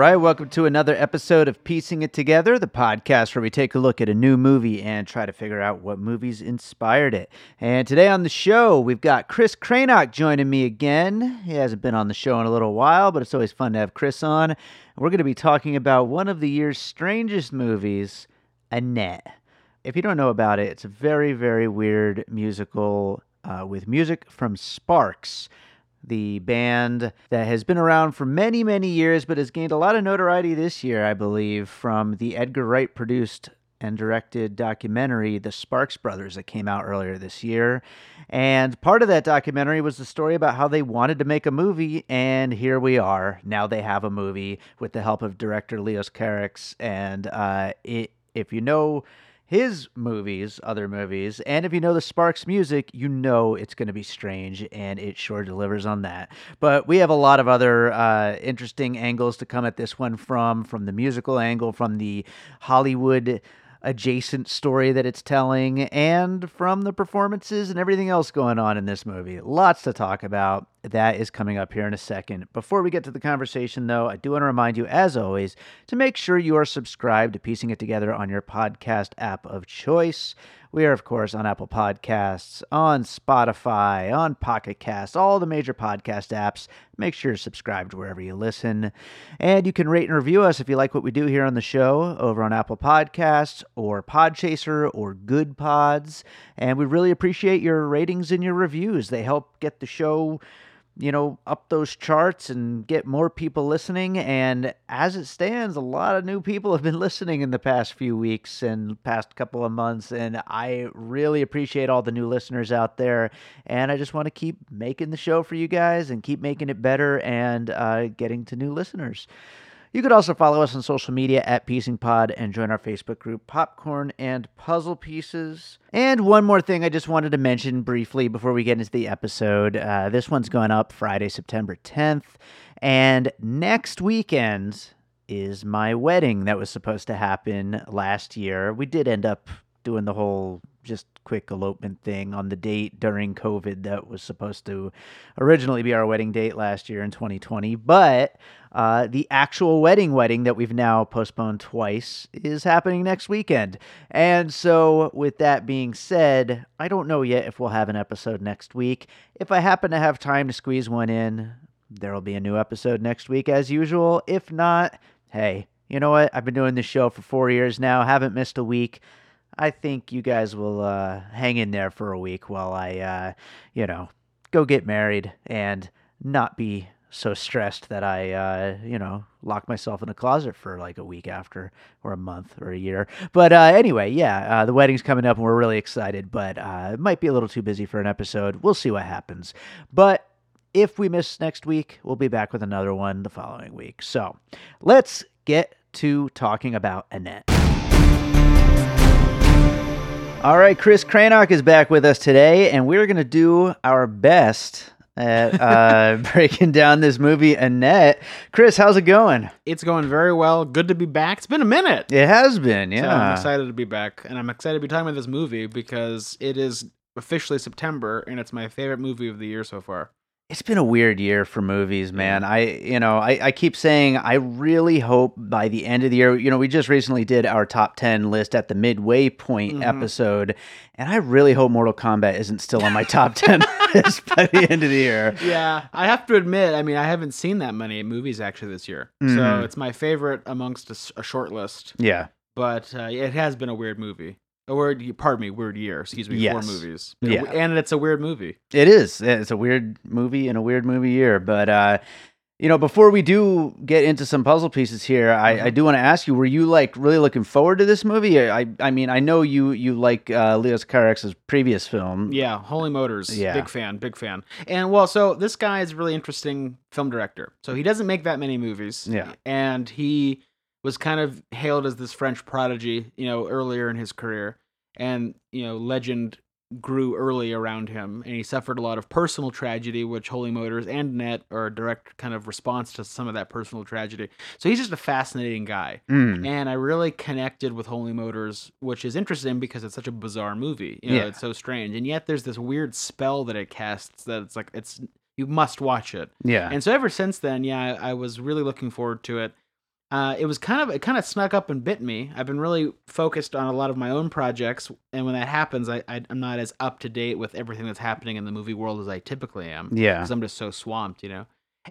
Right, welcome to another episode of Piecing It Together, the podcast where we take a look at a new movie and try to figure out what movies inspired it. And today on the show, we've got Chris Cranock joining me again. He hasn't been on the show in a little while, but it's always fun to have Chris on. We're going to be talking about one of the year's strangest movies, Annette. If you don't know about it, it's a very, very weird musical uh, with music from Sparks the band that has been around for many, many years, but has gained a lot of notoriety this year, I believe, from the Edgar Wright produced and directed documentary, The Sparks Brothers, that came out earlier this year. And part of that documentary was the story about how they wanted to make a movie, and here we are. Now they have a movie with the help of director Leos Carax. And uh, it, if you know his movies, other movies, and if you know the Sparks music, you know it's going to be strange, and it sure delivers on that. But we have a lot of other uh, interesting angles to come at this one from, from the musical angle, from the Hollywood adjacent story that it's telling, and from the performances and everything else going on in this movie. Lots to talk about. That is coming up here in a second. Before we get to the conversation, though, I do want to remind you, as always, to make sure you are subscribed to Piecing It Together on your podcast app of choice. We are, of course, on Apple Podcasts, on Spotify, on Pocket Cast, all the major podcast apps. Make sure you're subscribed wherever you listen. And you can rate and review us if you like what we do here on the show over on Apple Podcasts or Podchaser or Good Pods. And we really appreciate your ratings and your reviews. They help get the show you know, up those charts and get more people listening. And as it stands, a lot of new people have been listening in the past few weeks and past couple of months. And I really appreciate all the new listeners out there. And I just want to keep making the show for you guys and keep making it better and uh, getting to new listeners. You could also follow us on social media at Piecing Pod and join our Facebook group Popcorn and Puzzle Pieces. And one more thing I just wanted to mention briefly before we get into the episode. Uh, this one's going up Friday, September 10th. And next weekend is my wedding that was supposed to happen last year. We did end up doing the whole just quick elopement thing on the date during COVID that was supposed to originally be our wedding date last year in 2020. But uh, the actual wedding wedding that we've now postponed twice is happening next weekend. And so, with that being said, I don't know yet if we'll have an episode next week. If I happen to have time to squeeze one in, there will be a new episode next week as usual. If not, hey, you know what? I've been doing this show for four years now, haven't missed a week. I think you guys will uh, hang in there for a week while I, uh, you know, go get married and not be so stressed that I, uh, you know, lock myself in a closet for like a week after, or a month, or a year. But uh, anyway, yeah, uh, the wedding's coming up, and we're really excited. But uh, it might be a little too busy for an episode. We'll see what happens. But if we miss next week, we'll be back with another one the following week. So let's get to talking about Annette. All right, Chris Cranock is back with us today, and we're going to do our best at uh, breaking down this movie, Annette. Chris, how's it going? It's going very well. Good to be back. It's been a minute. It has been, yeah. So I'm excited to be back, and I'm excited to be talking about this movie because it is officially September, and it's my favorite movie of the year so far. It's been a weird year for movies, man. I, you know, I, I keep saying I really hope by the end of the year, you know, we just recently did our top 10 list at the midway point Mhm. episode, and I really hope Mortal Kombat isn't still on my top 10 list by the end of the year. Yeah, I have to admit, I mean, I haven't seen that many movies actually this year, Mhm. so it's my favorite amongst a short list. Yeah. But uh, it has been a weird movie. A weird, pardon me, weird year. Excuse me, Yes. four movies. Yeah. and it's a weird movie. It is. It's a weird movie and a weird movie year. But uh, you know, before we do get into some puzzle pieces here, I, I Mhm. do want to ask you: Were you like really looking forward to this movie? I, I mean, I know you you like uh, Leos Carax's previous film. Yeah, Holy Motors. Yeah. Big fan, big fan. And well, so this guy is a really interesting film director. So he doesn't make that many movies. Yeah. And he was kind of hailed as this French prodigy, you know, earlier in his career. And, you know, legend grew early around him and he suffered a lot of personal tragedy which holy motors and net are a direct kind of response to some of that personal tragedy so he's just a fascinating guy Mm. and I really connected with Holy Motors, which is interesting because it's such a bizarre movie. You know, Yeah. it's so strange, and yet there's this weird spell that it casts that it's like it's you must watch it. Yeah. And so ever since then, yeah, I, I was really looking forward to it. Uh, it was kind of it kind of snuck up and bit me. I've been really focused on a lot of my own projects, and when that happens, I, I I'm not as up to date with everything that's happening in the movie world as I typically am yeah. because I'm just so swamped, you know.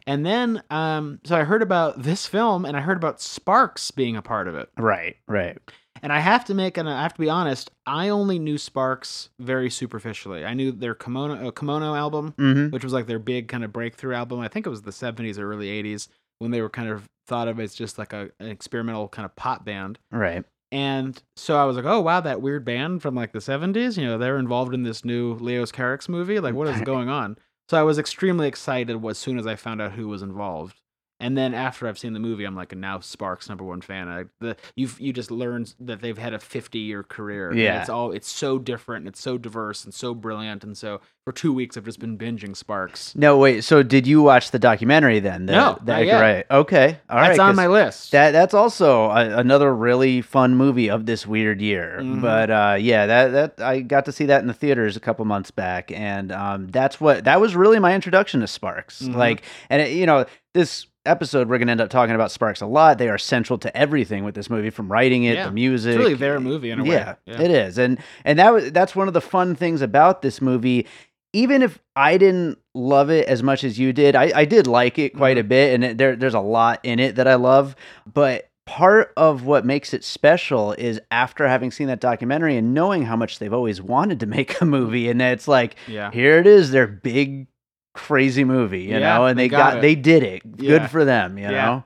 And then, um, so I heard about this film, and I heard about Sparks being a part of it. Right. Right. And I have to make, and I have to be honest, I only knew Sparks very superficially. I knew their Kimono uh, Kimono album, Mm-hmm. which was like their big kind of breakthrough album. I think it was the 70s or early 80s when they were kind of thought of as just like a, an experimental kind of pop band. Right. And so I was like, oh, wow, that weird band from like the 70s, you know, they're involved in this new Leos Carax movie. Like, what is going on? So I was extremely excited as soon as I found out who was involved. And then after I've seen the movie, I'm like, now Sparks number one fan. I, the you you just learned that they've had a 50 year career. and Yeah. it's all it's so different. And it's so diverse and so brilliant. And so for two weeks, I've just been binging Sparks. No, wait. So did you watch the documentary then? The- No, the. Wright? Okay. All right. That's on my list. That that's also a, another really fun movie of this weird year. Mhm. But uh, yeah, that that I got to see that in the theaters a couple months back, and um, that's what that was really my introduction to Sparks. Mhm. Like, and it, you know, this episode we're gonna end up talking about Sparks a lot. They are central to everything with this movie, from writing it, Yeah. the music. it's really their movie in a way. yeah, it is, and and that was that's one of the fun things about this movie. Even if I didn't love it as much as you did, I, I did like it quite Mm-hmm. a bit, and it, there there's a lot in it that I love. But part of what makes it special is after having seen that documentary and knowing how much they've always wanted to make a movie, and it's like Yeah. here it is, their big crazy movie, you Yeah, know, and they they, got got, they did it. Yeah. Good for them, you Yeah. know.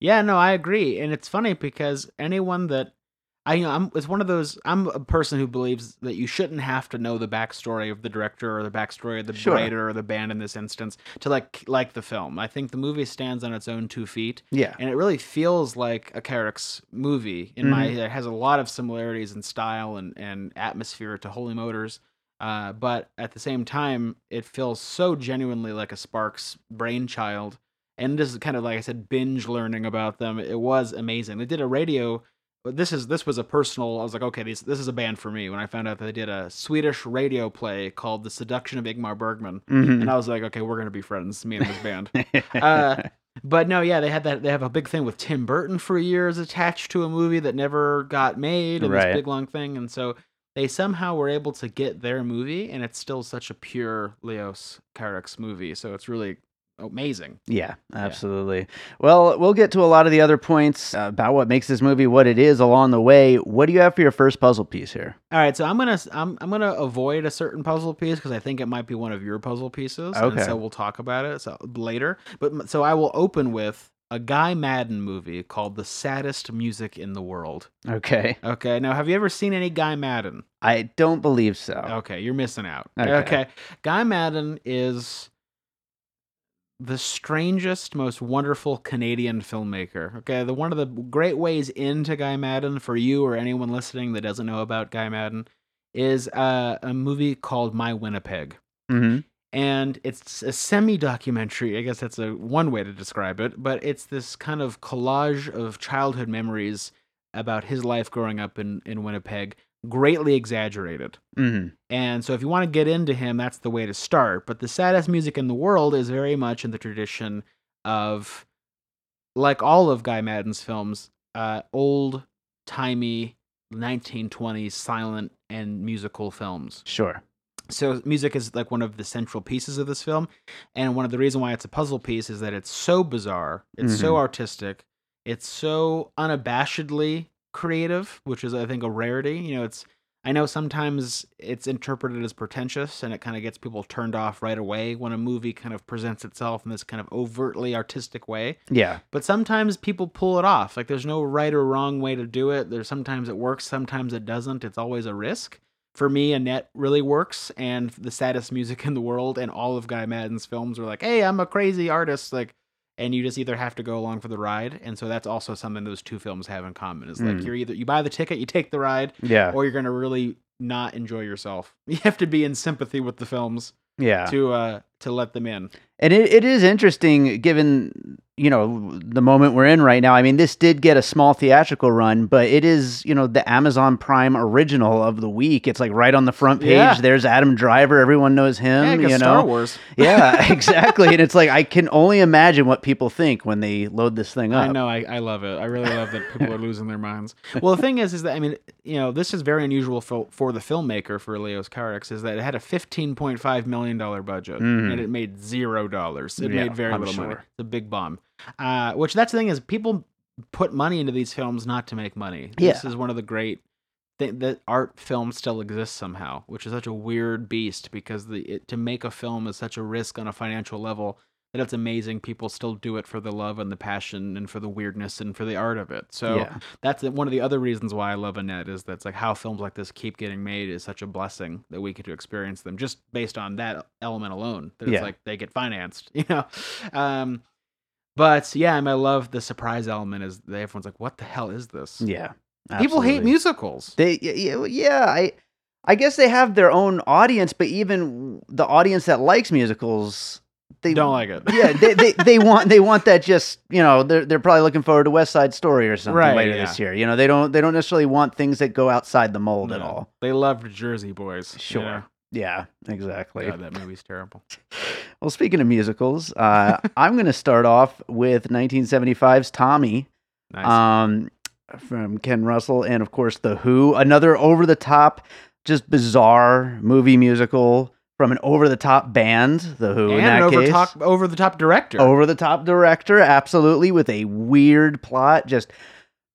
Yeah, no, I agree, and it's funny because anyone that I, you know, I'm it's one of those. I'm a person who believes that you shouldn't have to know the backstory of the director or the backstory of the Sure. writer or the band in this instance to like like the film. I think the movie stands on its own two feet, Yeah, and it really feels like a Carax movie. In my, Mm-hmm. it has a lot of similarities in style and and atmosphere to Holy Motors. Uh, but at the same time, it feels so genuinely like a Sparks brainchild. And this is kind of like I said, binge learning about them. It was amazing. They did a radio. But this is this was a personal. I was like, okay, these, this is a band for me. When I found out that they did a Swedish radio play called "The Seduction of Ingmar Bergman," Mhm. and I was like, okay, we're gonna be friends, me and this band. uh, but no, yeah, they had that. They have a big thing with Tim Burton for years attached to a movie that never got made, and Right. this big long thing. And so they somehow were able to get their movie, and it's still such a pure Leos Carax movie. So it's really amazing. Yeah, absolutely. Well, we'll get to a lot of the other points uh, about what makes this movie what it is along the way. What do you have for your first puzzle piece here? All right, so I'm gonna I'm I'm gonna avoid a certain puzzle piece because I think it might be one of your puzzle pieces. Okay. And so we'll talk about it so later. But so I will open with a Guy Maddin movie called "The Saddest Music in the World." Okay. Okay, now have you ever seen any Guy Maddin? I don't believe so. Okay, you're missing out. Okay. Okay. Guy Maddin is the strangest, most wonderful Canadian filmmaker. Okay, the one of the great ways into Guy Maddin for you or anyone listening that doesn't know about Guy Maddin is uh, a movie called My Winnipeg. hmm And it's a semi-documentary. I guess that's a one way to describe it, but it's this kind of collage of childhood memories about his life growing up in, in Winnipeg greatly exaggerated. Mhm. And so if you want to get into him, that's the way to start. But the saddest music in the world is very much in the tradition of like all of Guy Maddin's films, uh, old timey 1920s silent and musical films. Sure. So music is like one of the central pieces of this film, and one of the reason why it's a puzzle piece is that it's so bizarre, it's so Mhm. artistic, it's so unabashedly creative, which is I think a rarity. You know, it's I know sometimes it's interpreted as pretentious and it kind of gets people turned off right away when a movie kind of presents itself in this kind of overtly artistic way. Yeah. But sometimes people pull it off. Like there's no right or wrong way to do it. There's sometimes it works, sometimes it doesn't. It's always a risk. For me, Annette really works, and the saddest music in the world, and all of Guy Maddin's films are like, "Hey, I'm a crazy artist," like, and you just either have to go along for the ride, and so that's also something those two films have in common. Is like Mm. you're either you buy the ticket, you take the ride, Yeah. or you're gonna really not enjoy yourself. You have to be in sympathy with the films Yeah. to uh to let them in. And it, it is interesting given, you know, the moment we're in right now. I mean, this did get a small theatrical run, but it is, you know, the Amazon Prime original of the week. It's like right on the front page. Yeah. There's Adam Driver. Everyone knows him, Yeah, you Star. Wars. yeah, exactly. And it's like I can only imagine what people think when they load this thing up. I know. I, I love it. I really love that people are losing their minds. Well, the thing is, is that I mean, you know, this is very unusual for for the filmmaker for Leos Carax is that it had a fifteen point five million dollar budget Mhm. and it made zero dollars. It Yeah, made very I'm little money. It's a big bomb. Uh, which that's the thing is people put money into these films not to make money. Yeah. This is one of the great. thi- That art film still exists somehow, which is such a weird beast because the it, to make a film is such a risk on a financial level that it's amazing people still do it for the love and the passion and for the weirdness and for the art of it. So yeah. that's one of the other reasons why I love Annette is that's like how films like this keep getting made is such a blessing that we get to experience them just based on that element alone. That it's like they get financed, you know. Um, but yeah, and I love the surprise element is that everyone's like, "What the hell is this?" Yeah. People hate musicals. They yeah, yeah, I I guess they have their own audience, but even the audience that likes musicals, they Don't like it. yeah, they, they they want they want that just you know they're they're probably looking forward to West Side Story or something Right, later yeah. this year. You know they don't they don't necessarily want things that go outside the mold at all. They loved Jersey Boys. Sure. know? Yeah, exactly. God, that movie's terrible. Well, speaking of musicals, uh, I'm going to start off with 1975's Tommy. Nice. um, from Ken Russell, and of course The Who, another over the top, just bizarre movie musical from an over the top band, The Who. in and that an over case. top over the top director. over the top director, absolutely, with a weird plot, just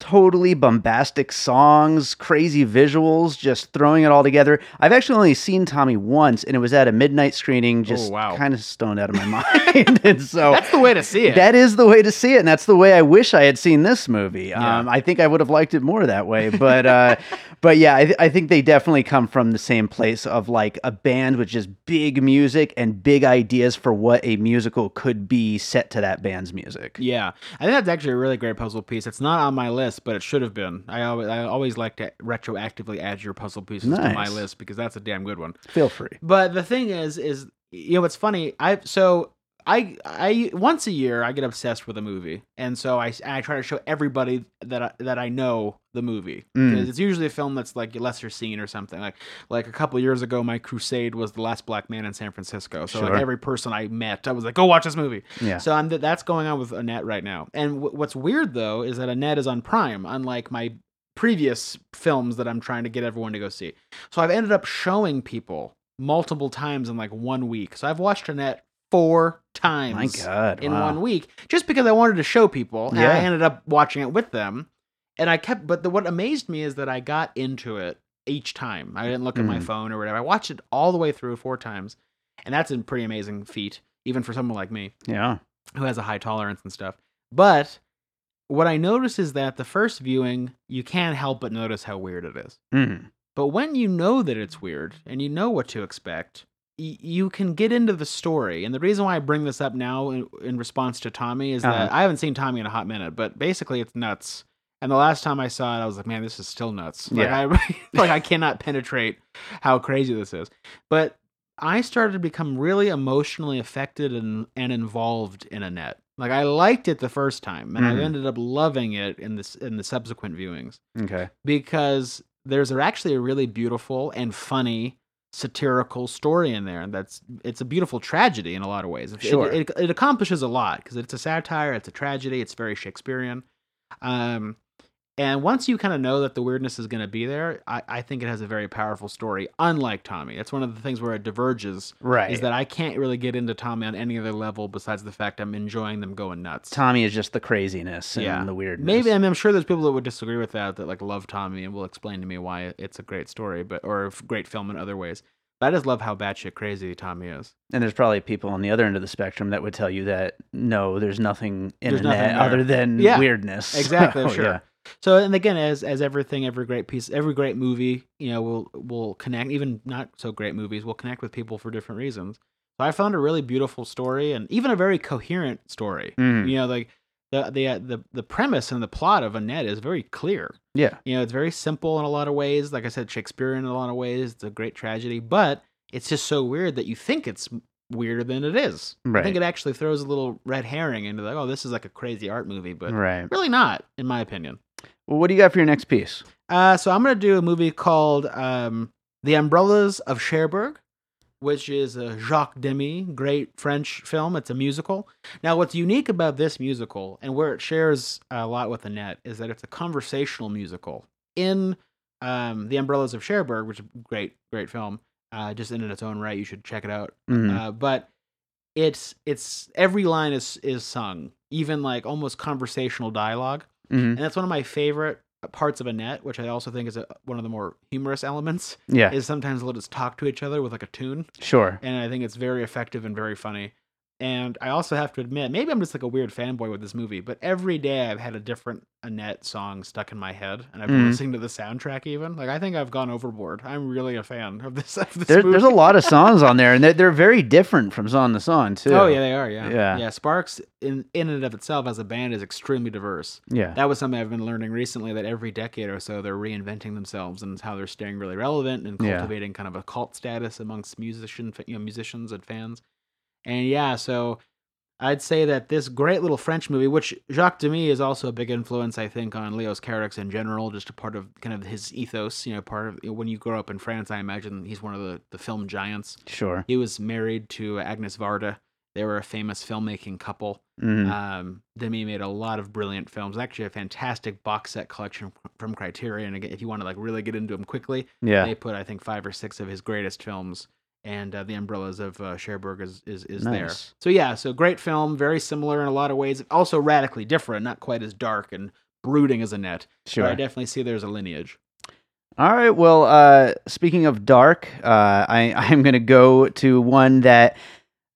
totally bombastic songs, crazy visuals, just throwing it all together. I've actually only seen Tommy once, and it was at a midnight screening, just Oh, wow. kind of stoned out of my mind. and so That's the way to see it. that is the way to see it, and that's the way I wish I had seen this movie. Yeah. Um, I think I would have liked it more that way, but uh, but yeah, I, th- I think they definitely come from the same place of like a band with just big music and big ideas for what a musical could be set to that band's music. Yeah, I think that's actually a really great puzzle piece. It's not on my list, but it should have been. I always, I always like to retroactively add your puzzle pieces to my list because that's a damn good one. Feel free. But the thing is, is you know, it's funny. I so I I once a year I get obsessed with a movie, and so I I try to show everybody that I, that I know the movie Mm. because it's usually a film that's like lesser seen or something. Like like a couple years ago, my crusade was the last black man in San Francisco. So Sure. like every person I met, I was like, go watch this movie. Yeah. So I'm, that's going on with Annette right now. And w- what's weird though is that Annette is on Prime, unlike my previous films that I'm trying to get everyone to go see. So I've ended up showing people multiple times in like one week. So I've watched Annette four times My God. in wow. one week just because I wanted to show people. And I ended up watching it with them. And I kept, but the, what amazed me is that I got into it each time. I didn't look at my Mhm. phone or whatever. I watched it all the way through four times. And that's a pretty amazing feat, even for someone like me Yeah. who has a high tolerance and stuff. But what I noticed is that the first viewing, you can't help but notice how weird it is. Mm. But when you know that it's weird and you know what to expect, you can get into the story. And the reason why I bring this up now in, in response to Tommy is that Uh-huh. I haven't seen Tommy in a hot minute, but basically it's nuts. And the last time I saw it, I was like, man, this is still nuts. Like, Yeah. I, like I cannot penetrate how crazy this is. But I started to become really emotionally affected and, and involved in Annette. Like I liked it the first time, and I Mhm. ended up loving it in this in the subsequent viewings Okay. because there's actually a really beautiful and funny satirical story in there. And that's it's a beautiful tragedy in a lot of ways. It, Sure. it, it, it accomplishes a lot because it's a satire, it's a tragedy, it's very Shakespearean. Um, and once you kind of know that the weirdness is going to be there, I, I think it has a very powerful story. Unlike Tommy, that's one of the things where it diverges. Right. Is that I can't really get into Tommy on any other level besides the fact I'm enjoying them going nuts. Tommy is just the craziness and Yeah. the weirdness. Maybe I mean, I'm sure there's people that would disagree with that that like love Tommy and will explain to me why it's a great story, but or a great film in other ways. But I just love how batshit crazy Tommy is. And there's probably people on the other end of the spectrum that would tell you that no, there's nothing in There's nothing other than Yeah, weirdness. exactly, So, oh, sure. yeah. So and again, as as everything, every great piece, every great movie, you know, will will connect. Even not so great movies will connect with people for different reasons. So I found a really beautiful story and even a very coherent story. Mhm. You know, like the the uh, the the premise and the plot of Annette is very clear. Yeah. You know, it's very simple in a lot of ways. Like I said, Shakespearean in a lot of ways. It's a great tragedy, but it's just so weird that you think it's weirder than it is. I think it actually throws a little red herring into like, oh, this is like a crazy art movie, but Right. really not, in my opinion. Well, what do you got for your next piece? Uh, so I'm gonna do a movie called um, The Umbrellas of Cherbourg, which is a Jacques Demy, great French film. It's a musical. Now, what's unique about this musical and where it shares a lot with Annette is that it's a conversational musical. In um, The Umbrellas of Cherbourg, which is a great, great film, uh, just in its own right, you should check it out. Mhm. Uh, but it's it's every line is is sung, even like almost conversational dialogue Mhm. and that's one of my favorite parts of Annette, which I also think is a, one of the more humorous elements. Yeah. Is sometimes they'll just talk to each other with like a tune, Sure. and I think it's very effective and very funny. And I also have to admit, maybe I'm just like a weird fanboy with this movie, but every day I've had a different Annette song stuck in my head, and I've been Mhm. listening to the soundtrack. Even like I think I've gone overboard. I'm really a fan of this. Of this There, there's a lot of songs on there, and they're, they're very different from song to song too. Oh yeah, they are. Yeah, Yeah. yeah. Sparks in in and of itself as a band is extremely diverse. yeah, that was something I've been learning recently that every decade or so they're reinventing themselves and how they're staying really relevant and Yeah. cultivating kind of a cult status amongst musician you know musicians and fans. And yeah, so I'd say that this great little French movie, which Jacques Demy is also a big influence, I think, on Leos Carax in general, just a part of kind of his ethos. You know, part of when you grow up in France, I imagine he's one of the the film giants. sure. He was married to Agnes Varda. They were a famous filmmaking couple. Mhm. Um, Demy made a lot of brilliant films. Actually, a fantastic box set collection from Criterion. Again, if you want to like really get into them quickly, yeah, they put I think five or six of his greatest films, and uh, the Umbrellas of uh, Cherbourg is is, is there. So yeah, so great film, very similar in a lot of ways, also radically different, not quite as dark and brooding as Annette. sure. But I definitely see there's a lineage. All right. Well, uh, speaking of dark, uh, I I'm gonna go to one that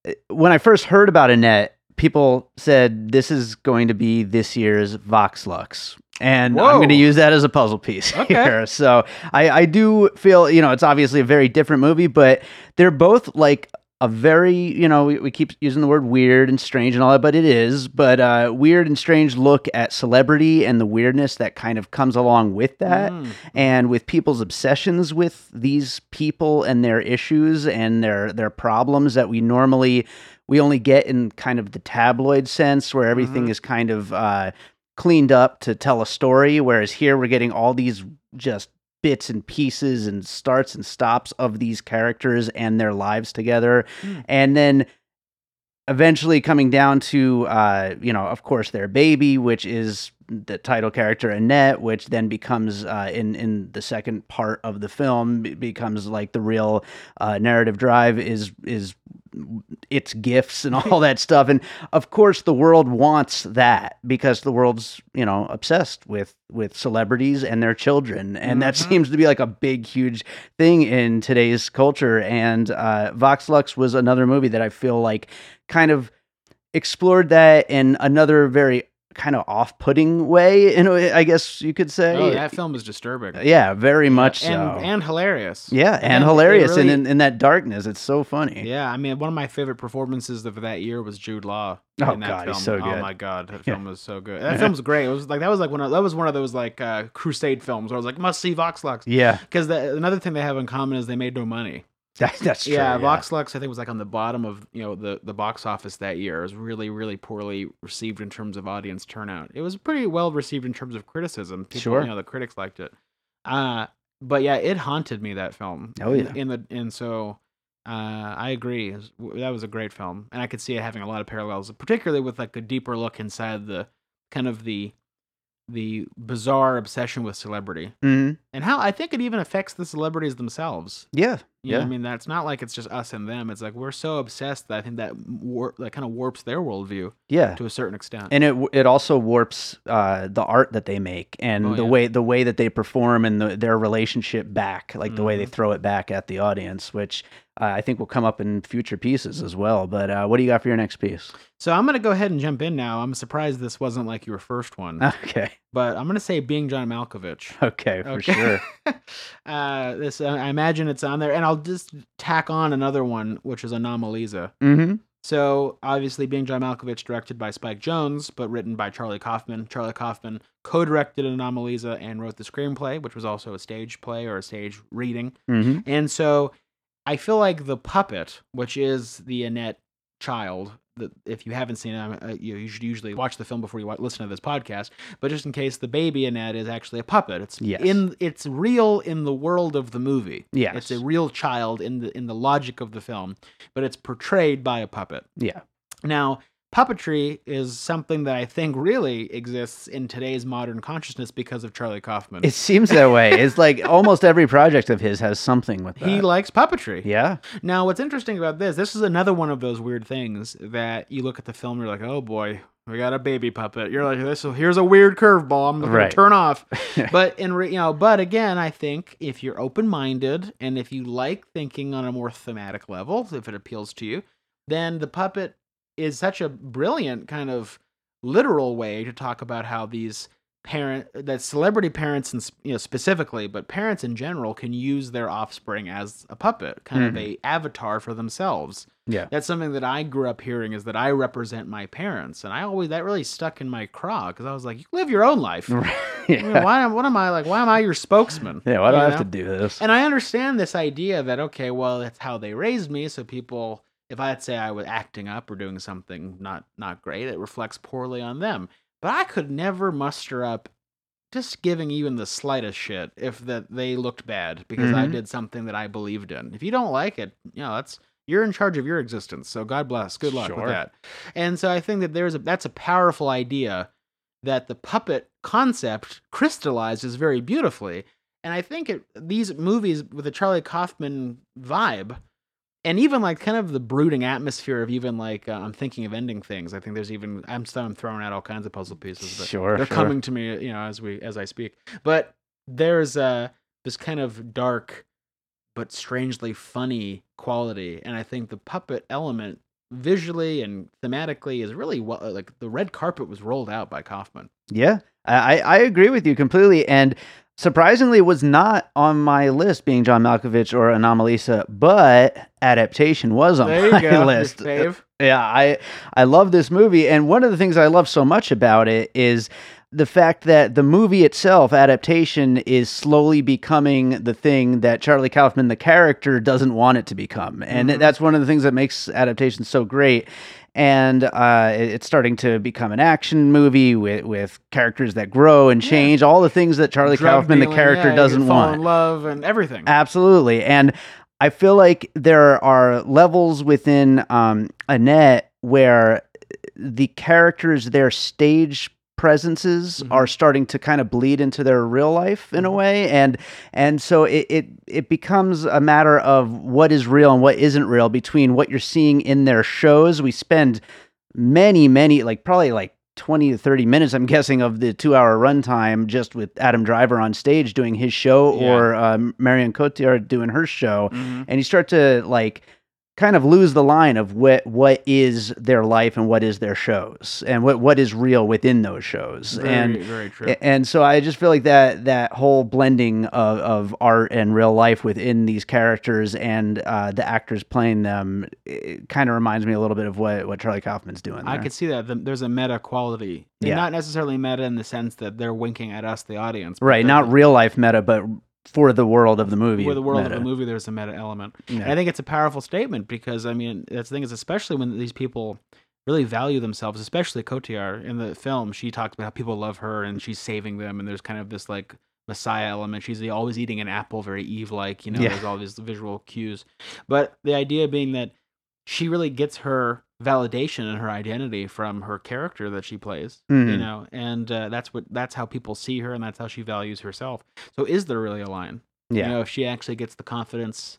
uh, when I first heard about Annette, people said this is going to be this year's Vox Lux. And I'm going to use that as a puzzle piece Okay. here. So I, I do feel, you know, it's obviously a very different movie, but they're both like a very, you know, we, we keep using the word weird and strange and all that, but it is, but uh, weird and strange look at celebrity and the weirdness that kind of comes along with that Mm. and with people's obsessions with these people and their issues and their their problems that we normally we only get in kind of the tabloid sense where everything Mhm. is kind of uh, cleaned up to tell a story whereas here we're getting all these just bits and pieces and starts and stops of these characters and their lives together Mm. and then eventually coming down to uh, you know of course their baby which is the title character Annette which then becomes uh, in in the second part of the film becomes like the real uh, narrative drive is is its gifts and all that stuff. And of course the world wants that because the world's you know obsessed with with celebrities and their children. And that Mhm. seems to be like a big huge thing in today's culture. And uh, vox lux was another movie that i feel like kind of explored that in another very kind of off-putting way in a way, i guess you could say Oh, that film is disturbing. yeah very much and, so and hilarious. yeah Again, and hilarious really- and in, in that darkness it's so funny Yeah, I mean, one of my favorite performances of that year was Jude Law. Oh, in that God, film. he's so Oh my god, that Yeah. film was so good. That film's great. It was like that was like one of that was one of those like uh, crusade films where I was like must see Vox Lux yeah because another thing they have in common is they made no money. that, that's true yeah, Vox Lux I think was like on the bottom of you know the the box office that year. It was really really poorly received in terms of audience turnout. It was pretty well received in terms of criticism. People, Sure. you know the critics liked it. Uh but yeah, it haunted me that film. Oh, In- yeah. in the and so uh, I agree. Was- That was a great film, and I could see it having a lot of parallels, particularly with like a deeper look inside the kind of the the bizarre obsession with celebrity hmm and how I think it even affects the celebrities themselves. Yeah. You Yeah. I mean, that's not like it's just us and them. It's like we're so obsessed that I think that war- that kind of warps their worldview Yeah. to a certain extent. and it it also warps uh, the art that they make and Oh, the yeah. way the way that they perform and the, their relationship back, like the way they Mhm. throw it back at the audience, which uh, I think will come up in future pieces as well. But uh, what do you got for your next piece? so I'm gonna go ahead and jump in now. I'm surprised this wasn't like your first one, Okay, but I'm gonna say being John Malkovich. okay, for Okay. sure. uh, this uh, I imagine it's on there, and I'll just tack on another one, which is Anomalisa. hmm So obviously, being John Malkovich, directed by Spike Jonze, but written by Charlie Kaufman. Charlie Kaufman co-directed Anomalisa and wrote the screenplay, which was also a stage play or a stage reading. hmm And so, I feel like the puppet, which is the Annette child. If you haven't seen it, uh, you, you should usually watch the film before you wa- listen to this podcast. But just in case, the baby Annette is actually a puppet. It's Yes. in it's real in the world of the movie. Yes. It's a real child in the in the logic of the film, but it's portrayed by a puppet. Yeah. Now, puppetry is something that I think really exists in today's modern consciousness because of Charlie Kaufman. It seems that way. It's like almost every project of his has something with that. he likes puppetry. yeah. Now, what's interesting about this, this is another one of those weird things that you look at the film, you're like, oh boy, we got a baby puppet. You're like, this here's a weird curveball. I'm gonna Right. turn off. but in re- you know, but again, I think if you're open minded and if you like thinking on a more thematic level, if it appeals to you, then the puppet is such a brilliant kind of literal way to talk about how these parent that celebrity parents and you know specifically but parents in general can use their offspring as a puppet kind of a mm-hmm. avatar for themselves Yeah. that's something that i grew up hearing is that i represent my parents and i always that really stuck in my craw because i was like you live your own life I mean, why, am- what am I like? Why am I your spokesman? Yeah. Why do You I have to do this? And I understand this idea that okay, well, that's how they raised me. So people, if I'd say I was acting up or doing something not not great, it reflects poorly on them. But I could never muster up just giving even the slightest shit if that they looked bad because I Mhm. did something that I believed in. If you don't like it, you know that's you're in charge of your existence. So God bless. Good luck Sure. with that. And so I think that there's a that's a powerful idea that the puppet concept crystallizes very beautifully. And I think it, these movies with the Charlie Kaufman vibe, and even like kind of the brooding atmosphere of even like uh, I'm thinking of ending things. I think there's even I'm still I'm throwing out all kinds of puzzle pieces, but Sure. they're sure. coming to me, you know, as we as I speak. But there's uh this kind of dark but strangely funny quality, and I think the puppet element visually and thematically is really well like the red carpet was rolled out by Kaufman. Yeah, I, I I agree with you completely. And surprisingly, it was not on my list being John Malkovich or Anomalisa, but adaptation was on There my go, list. Yeah, I I love this movie, and one of the things I love so much about it is the fact that the movie itself, adaptation, is slowly becoming the thing that Charlie Kaufman, the character, doesn't want it to become, and Mhm. that's one of the things that makes adaptation so great. And uh, it's starting to become an action movie with, with characters that grow and Yeah. change, all the things that Charlie Drug Kaufman, the character, yeah, doesn't fall want. in love and everything. Absolutely. And I feel like there are levels within um, Annette where the characters, their stage presences Mhm. are starting to kind of bleed into their real life in a Mhm. way and and so it, it it becomes a matter of what is real and what isn't real between what you're seeing in their shows we spend many many like probably like 20 to 30 minutes i'm guessing of the two hour runtime just with adam driver on stage doing his show Yeah. or um, marion cotillard doing her show Mhm. and you start to like kind of lose the line of what what is their life and what is their shows and what what is real within those shows Very, and very true. And so I just feel like that that whole blending of, of art and real life within these characters and uh, the actors playing them kind of reminds me a little bit of what, what Charlie Kaufman's doing. There. I could see that the, there's a meta quality. Yeah. Not necessarily meta in the sense that they're winking at us, the audience. right, not real life meta, but for the world of the movie. For the world meta. of the movie, there's a meta element. Yeah. I think it's a powerful statement because, I mean, that's the thing is, especially when these people really value themselves, especially Cotillard in the film, she talks about how people love her and she's saving them. And there's kind of this like messiah element. She's the, always eating an apple, very Eve like. You know, Yeah. there's all these visual cues. But the idea being that she really gets her validation and her identity from her character that she plays. You Mhm. know, and uh, that's what that's how people see her, and that's how she values herself. So, is there really a line? Yeah. You know, if she actually gets the confidence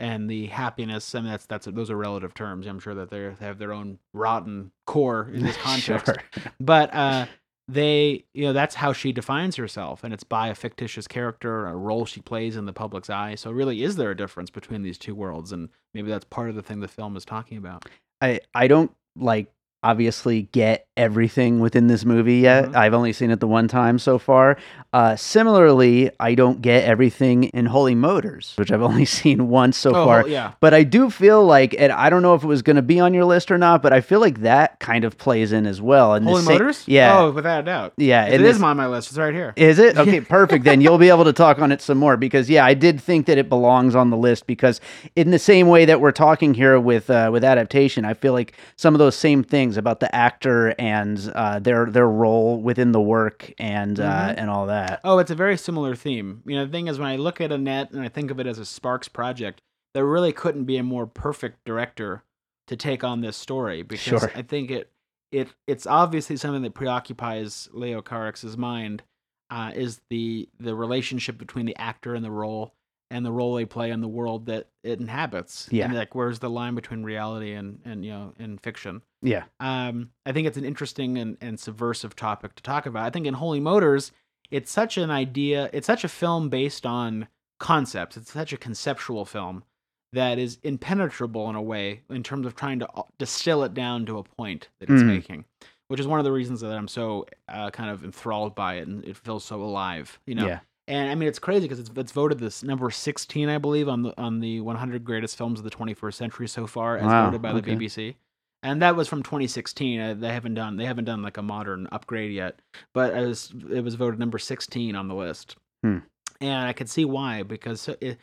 and the happiness, I mean, that's that's those are relative terms. I'm sure that they have their own rotten core in this context, Sure. but uh, they, you know, that's how she defines herself, and it's by a fictitious character, a role she plays in the public's eye. So, really, is there a difference between these two worlds? And maybe that's part of the thing the film is talking about. I I don't like obviously get everything within this movie yet. Mhm. I've only seen it the one time so far. Uh, similarly, I don't get everything in Holy Motors, which I've only seen once so oh, far. yeah, But I do feel like, and I don't know if it was going to be on your list or not, but I feel like that kind of plays in as well. And Holy Motors. yeah, oh, without a doubt. yeah. It is on my list. It's right here. Is it? Okay, perfect. Then you'll be able to talk on it some more because yeah, I did think that it belongs on the list because in the same way that we're talking here with uh, with adaptation, I feel like some of those same things about the actor and uh, their their role within the work and uh, Mhm. and all that. Oh, it's a very similar theme. You know, the thing is, when I look at Annette and I think of it as a Sparks project, there really couldn't be a more perfect director to take on this story because Sure. I think it it it's obviously something that preoccupies Leo Carax's mind uh, is the the relationship between the actor and the role and the role they play in the world that it inhabits. Yeah. and like where's the line between reality and and you know and fiction Yeah, um, I think it's an interesting and, and subversive topic to talk about. I think in Holy Motors, it's such an idea, it's such a film based on concepts. It's such a conceptual film that is impenetrable in a way in terms of trying to uh, distill it down to a point that it's Mhm. making, which is one of the reasons that I'm so uh, kind of enthralled by it and it feels so alive, you know. yeah, And I mean, it's crazy because it's, it's voted this number 16, I believe, on the on the 100 greatest films of the 21st century so far, as Wow, voted by the okay. BBC. And that was from 2016. Uh, they haven't done they haven't done like a modern upgrade yet, but it was it was voted number 16 on the list. Hmm. And I could see why because it-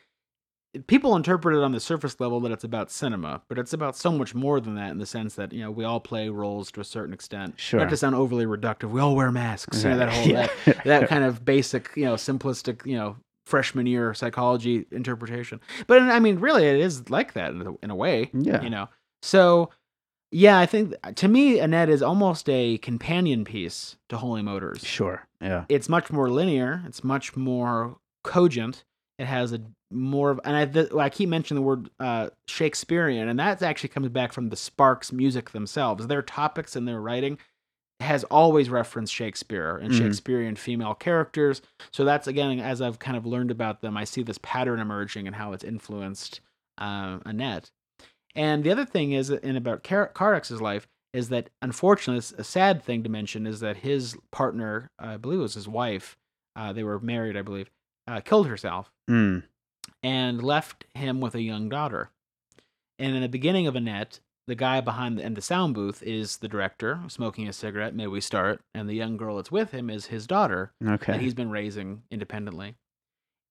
people interpret it on the surface level that it's about cinema, but it's about so much more than that in the sense that you know we all play roles to a certain extent. Sure. Not to sound overly reductive, we all wear masks. You know that whole Yeah. that, that kind of basic, you know, simplistic, you know, freshman year psychology interpretation. But I mean, really, it is like that in a, in a way. Yeah. You know, so yeah, I think to me, Annette is almost a companion piece to Holy Motors. sure, yeah, It's much more linear. It's much more cogent. It has a more of, and I, th- I keep mentioning the word uh, Shakespearean, and that actually comes back from the Sparks music themselves. Their topics and their writing has always referenced Shakespeare and Mhm. Shakespearean female characters. So that's again, as I've kind of learned about them, I see this pattern emerging and how it's influenced uh, Annette. And the other thing is, in about Car- life, is that unfortunately, it's a sad thing to mention is that his partner, I believe it was his wife, uh, they were married, I believe, uh, killed herself Mm, and left him with a young daughter. And in the beginning of Annette, the guy behind the, and the sound booth is the director smoking a cigarette. May we start? And the young girl that's with him is his daughter that okay, he's been raising independently.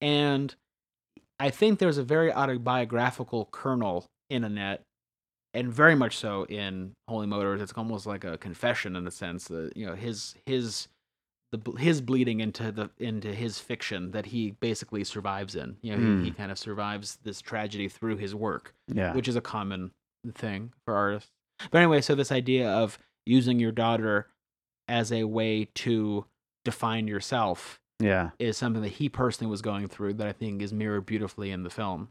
And I think there's a very autobiographical kernel in Annette, and very much so in Holy Motors. It's almost like a confession in a sense that you know his his the his bleeding into the into his fiction that he basically survives in. You know, he, he hmm. kind of survives this tragedy through his work yeah, which is a common thing for artists. But anyway, so this idea of using your daughter as a way to define yourself yeah. is something that he personally was going through that I think is mirrored beautifully in the film.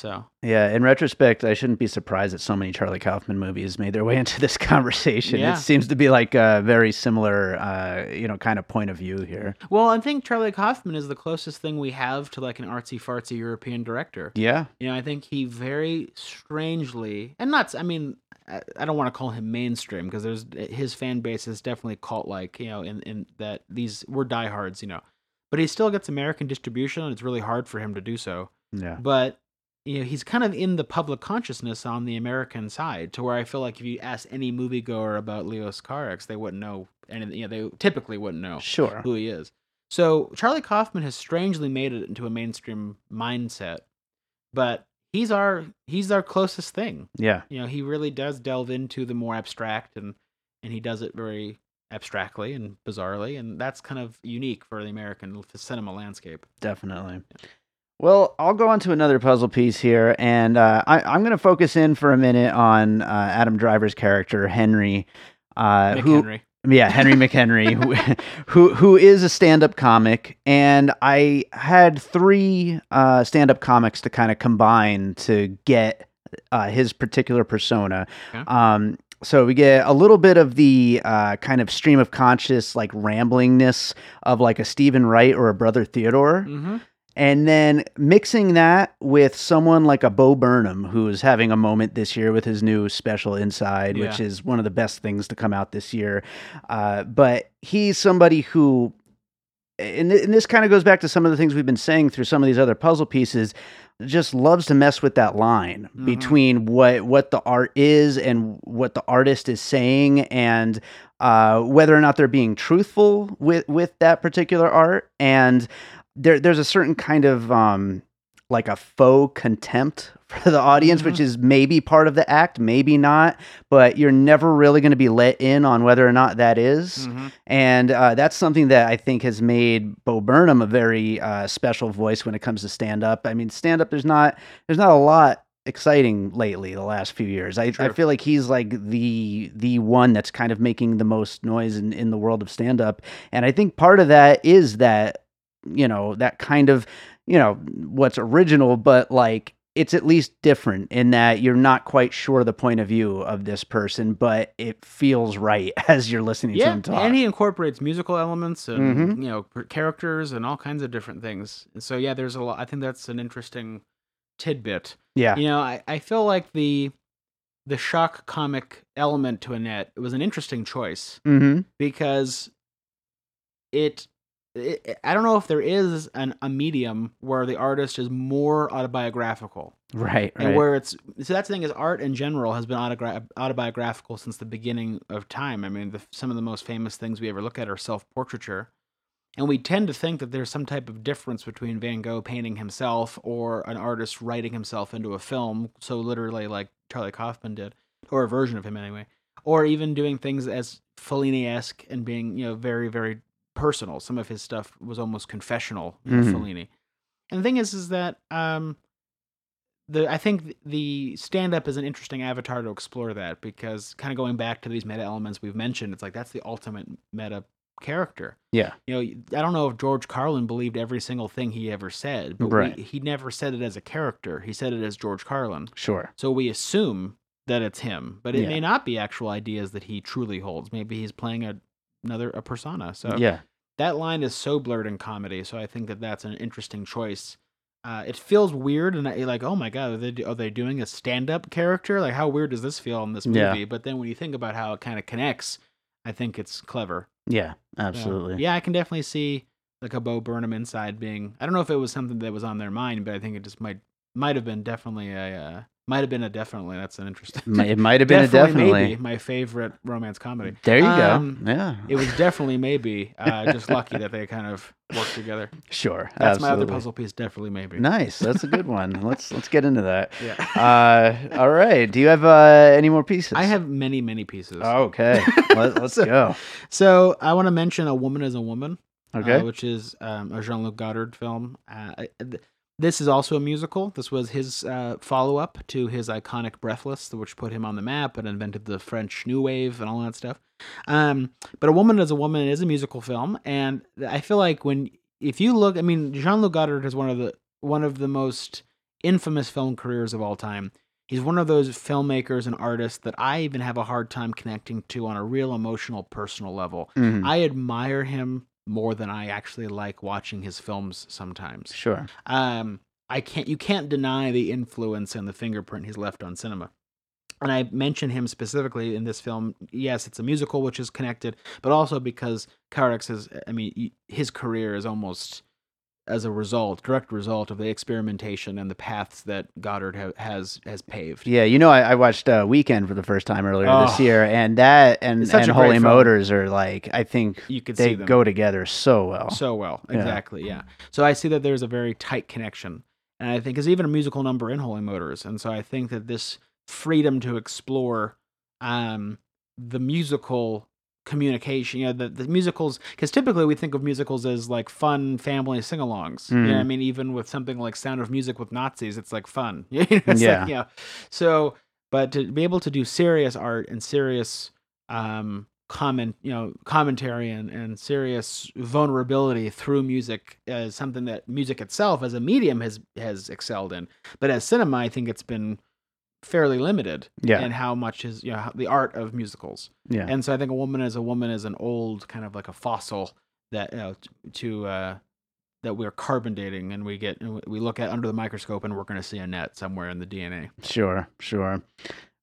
So Yeah, in retrospect, I shouldn't be surprised that so many Charlie Kaufman movies made their way into this conversation. Yeah. It seems to be like a very similar, uh, you know, kind of point of view here. Well, I think Charlie Kaufman is the closest thing we have to like an artsy fartsy European director. Yeah, You know, I think he very strangely, and not, I mean, I, I don't want to call him mainstream because there's his fan base is definitely cult like, you know, in, in that these, we're diehards, you know, but he still gets American distribution and it's really hard for him to do so. yeah, But, you know, he's kind of in the public consciousness on the American side to where I feel like if you ask any moviegoer about Leos Carax, they wouldn't know anything, you know, they typically wouldn't know sure. who he is. So Charlie Kaufman has strangely made it into a mainstream mindset, but he's our he's our closest thing. Yeah, You know, he really does delve into the more abstract and and he does it very abstractly and bizarrely, and that's kind of unique for the American cinema landscape. Definitely. Well, I'll go on to another puzzle piece here, and uh, I, I'm going to focus in for a minute on uh, Adam Driver's character Henry, uh, who Henry. yeah Henry McHenry, who, who who is a stand-up comic, and I had three uh, stand-up comics to kind of combine to get uh, his particular persona. Okay. Um, so we get a little bit of the uh, kind of stream of conscious, like ramblingness of like a Steven Wright or a Brother Theodore. Mm-hmm. And then mixing that with someone like a Bo Burnham, who is having a moment this year with his new special Inside, which is one of the best things to come out this year. Uh, but he's somebody who, and, th- and this kind of goes back to some of the things we've been saying through some of these other puzzle pieces, just loves to mess with that line Mhm. between what what the art is and what the artist is saying and uh, whether or not they're being truthful with with that particular art and there there's a certain kind of um like a faux contempt for the audience which is maybe part of the act maybe not but you're never really going to be let in on whether or not that is. Mm-hmm. and uh, that's something that i think has made bo burnham a very uh, special voice when it comes to stand up i mean stand up there's not there's not a lot exciting lately the last few years. I, I feel like he's like the the one that's kind of making the most noise in, in the world of stand up and i think part of that is that you know that kind of you know what's original but like it's at least different in that you're not quite sure the point of view of this person but it feels right as you're listening to him talk and he incorporates musical elements and Mhm. you know characters and all kinds of different things. And so yeah, there's a lot. I think that's an interesting tidbit. yeah You know, I, I feel like the the shock comic element to Annette was an interesting choice mm-hmm because it, it I don't know if there is an, a medium where the artist is more autobiographical right and right where it's so that's the thing is art in general has been autogra- autobiographical since the beginning of time. I mean, the, some of the most famous things we ever look at are self portraiture, and we tend to think that there's some type of difference between Van Gogh painting himself or an artist writing himself into a film. So literally, like Charlie Kaufman did, or a version of him anyway, or even doing things as Fellini esque and being you know very very personal. Some of his stuff was almost confessional, you know, Mhm. Fellini. And the thing is, is that um, the I think the stand up is an interesting avatar to explore that because kind of going back to these meta elements we've mentioned, it's like that's the ultimate meta character. yeah You know, I don't know if George Carlin believed every single thing he ever said, but Right. we, he never said it as a character. He said it as George Carlin. sure So we assume that it's him, but it Yeah. may not be actual ideas that he truly holds. Maybe he's playing a another a persona. So yeah that line is so blurred in comedy. So I think that that's an interesting choice. Uh, it feels weird, and I, like, oh my god, are they, are they doing a stand-up character? Like, how weird does this feel in this movie? Yeah. But then when you think about how it kind of connects, I think it's clever. yeah So, absolutely yeah, I can definitely see like a Bo Burnham inside being. I don't know if it was something that was on their mind, but I think it just might might have been definitely a uh, might have been a definitely. That's an interesting. It might have been a definitely maybe my favorite romance comedy. there you Um, go yeah It was definitely maybe. Uh, just lucky that they kind of worked together. sure That's my other puzzle piece. Definitely maybe. nice that's a good one let's let's get into that Yeah. uh all right do you have uh any more pieces I have many many pieces. Oh, okay Let, let's So- go So I want to mention a woman is a woman. okay uh, which is um, a Jean Luc Godard film. Uh, I- th- this is also a musical. This was his uh, follow up to his iconic Breathless, which put him on the map and invented the French New Wave and all that stuff. Um, but A Woman is a Woman is a musical film, and I feel like when if you look, I mean, Jean Luc Godard has one of the one of the most infamous film careers of all time. He's one of those filmmakers and artists that I even have a hard time connecting to on a real emotional, personal level. Mhm. I admire him more than I actually like watching his films sometimes. sure Um, I can't you can't deny the influence and the fingerprint he's left on cinema. And I mention him specifically in this film. Yes, it's a musical, which is connected, but also because Carax is, I mean, his career is almost as a result, direct result of the experimentation and the paths that Godard ha- has has paved. Yeah, you know, I, I watched uh, Weekend for the first time earlier this Oh. year, and that and, and Holy film. Motors are like, I think You could they go together so well. so well. Yeah. Exactly. Yeah. So I see that there's a very tight connection. And I think there's even a musical number in Holy Motors. And so I think that this freedom to explore um, the musical communication. You know, the, the musicals because typically we think of musicals as like fun family sing-alongs. You know, I Mhm. mean, even with something like Sound of Music with Nazis, it's like fun. You know, it's Yeah. like, know, so but to be able to do serious art and serious um comment you know commentary and, and serious vulnerability through music is something that music itself as a medium has has excelled in but as cinema i think it's been fairly limited Yeah. in how much is you know how- the art of musicals Yeah. and so i think a woman as a woman is an old kind of like a fossil that you know to uh that we're carbon dating and we get and we look at under the microscope and we're going to see Annette somewhere in the dna Sure, sure.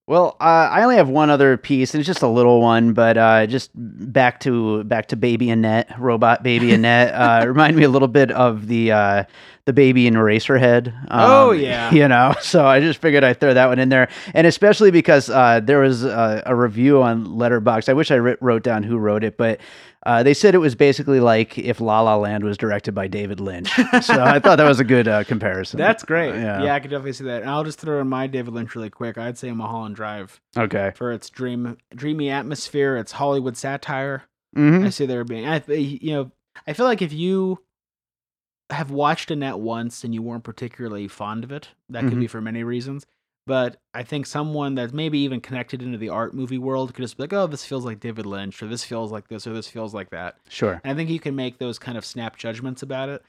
Well, uh, I only have one other piece, and it's just a little one, but uh, just back to back to Baby Annette, robot Baby Annette. uh, remind me a little bit of the uh, the baby in Eraserhead. Oh, yeah. you know. So I just figured I'd throw that one in there, and especially because uh, there was a, a review on Letterboxd. I wish I wrote down who wrote it, but. Uh, they said it was basically like if La La Land was directed by David Lynch. So I thought that was a good uh, comparison. That's great. Yeah. Yeah. I could definitely see that. And I'll just throw in my David Lynch really quick. I'd say Mulholland Drive Okay. for its dream, dreamy atmosphere, its Hollywood satire. hmm I see there being, I, you know, I feel like if you have watched Annette once and you weren't particularly fond of it, that could be for many reasons. But I think someone that's maybe even connected into the art movie world could just be like, oh, this feels like David Lynch, or this feels like this, or this feels like that. Sure. And I think you can make those kind of snap judgments about it.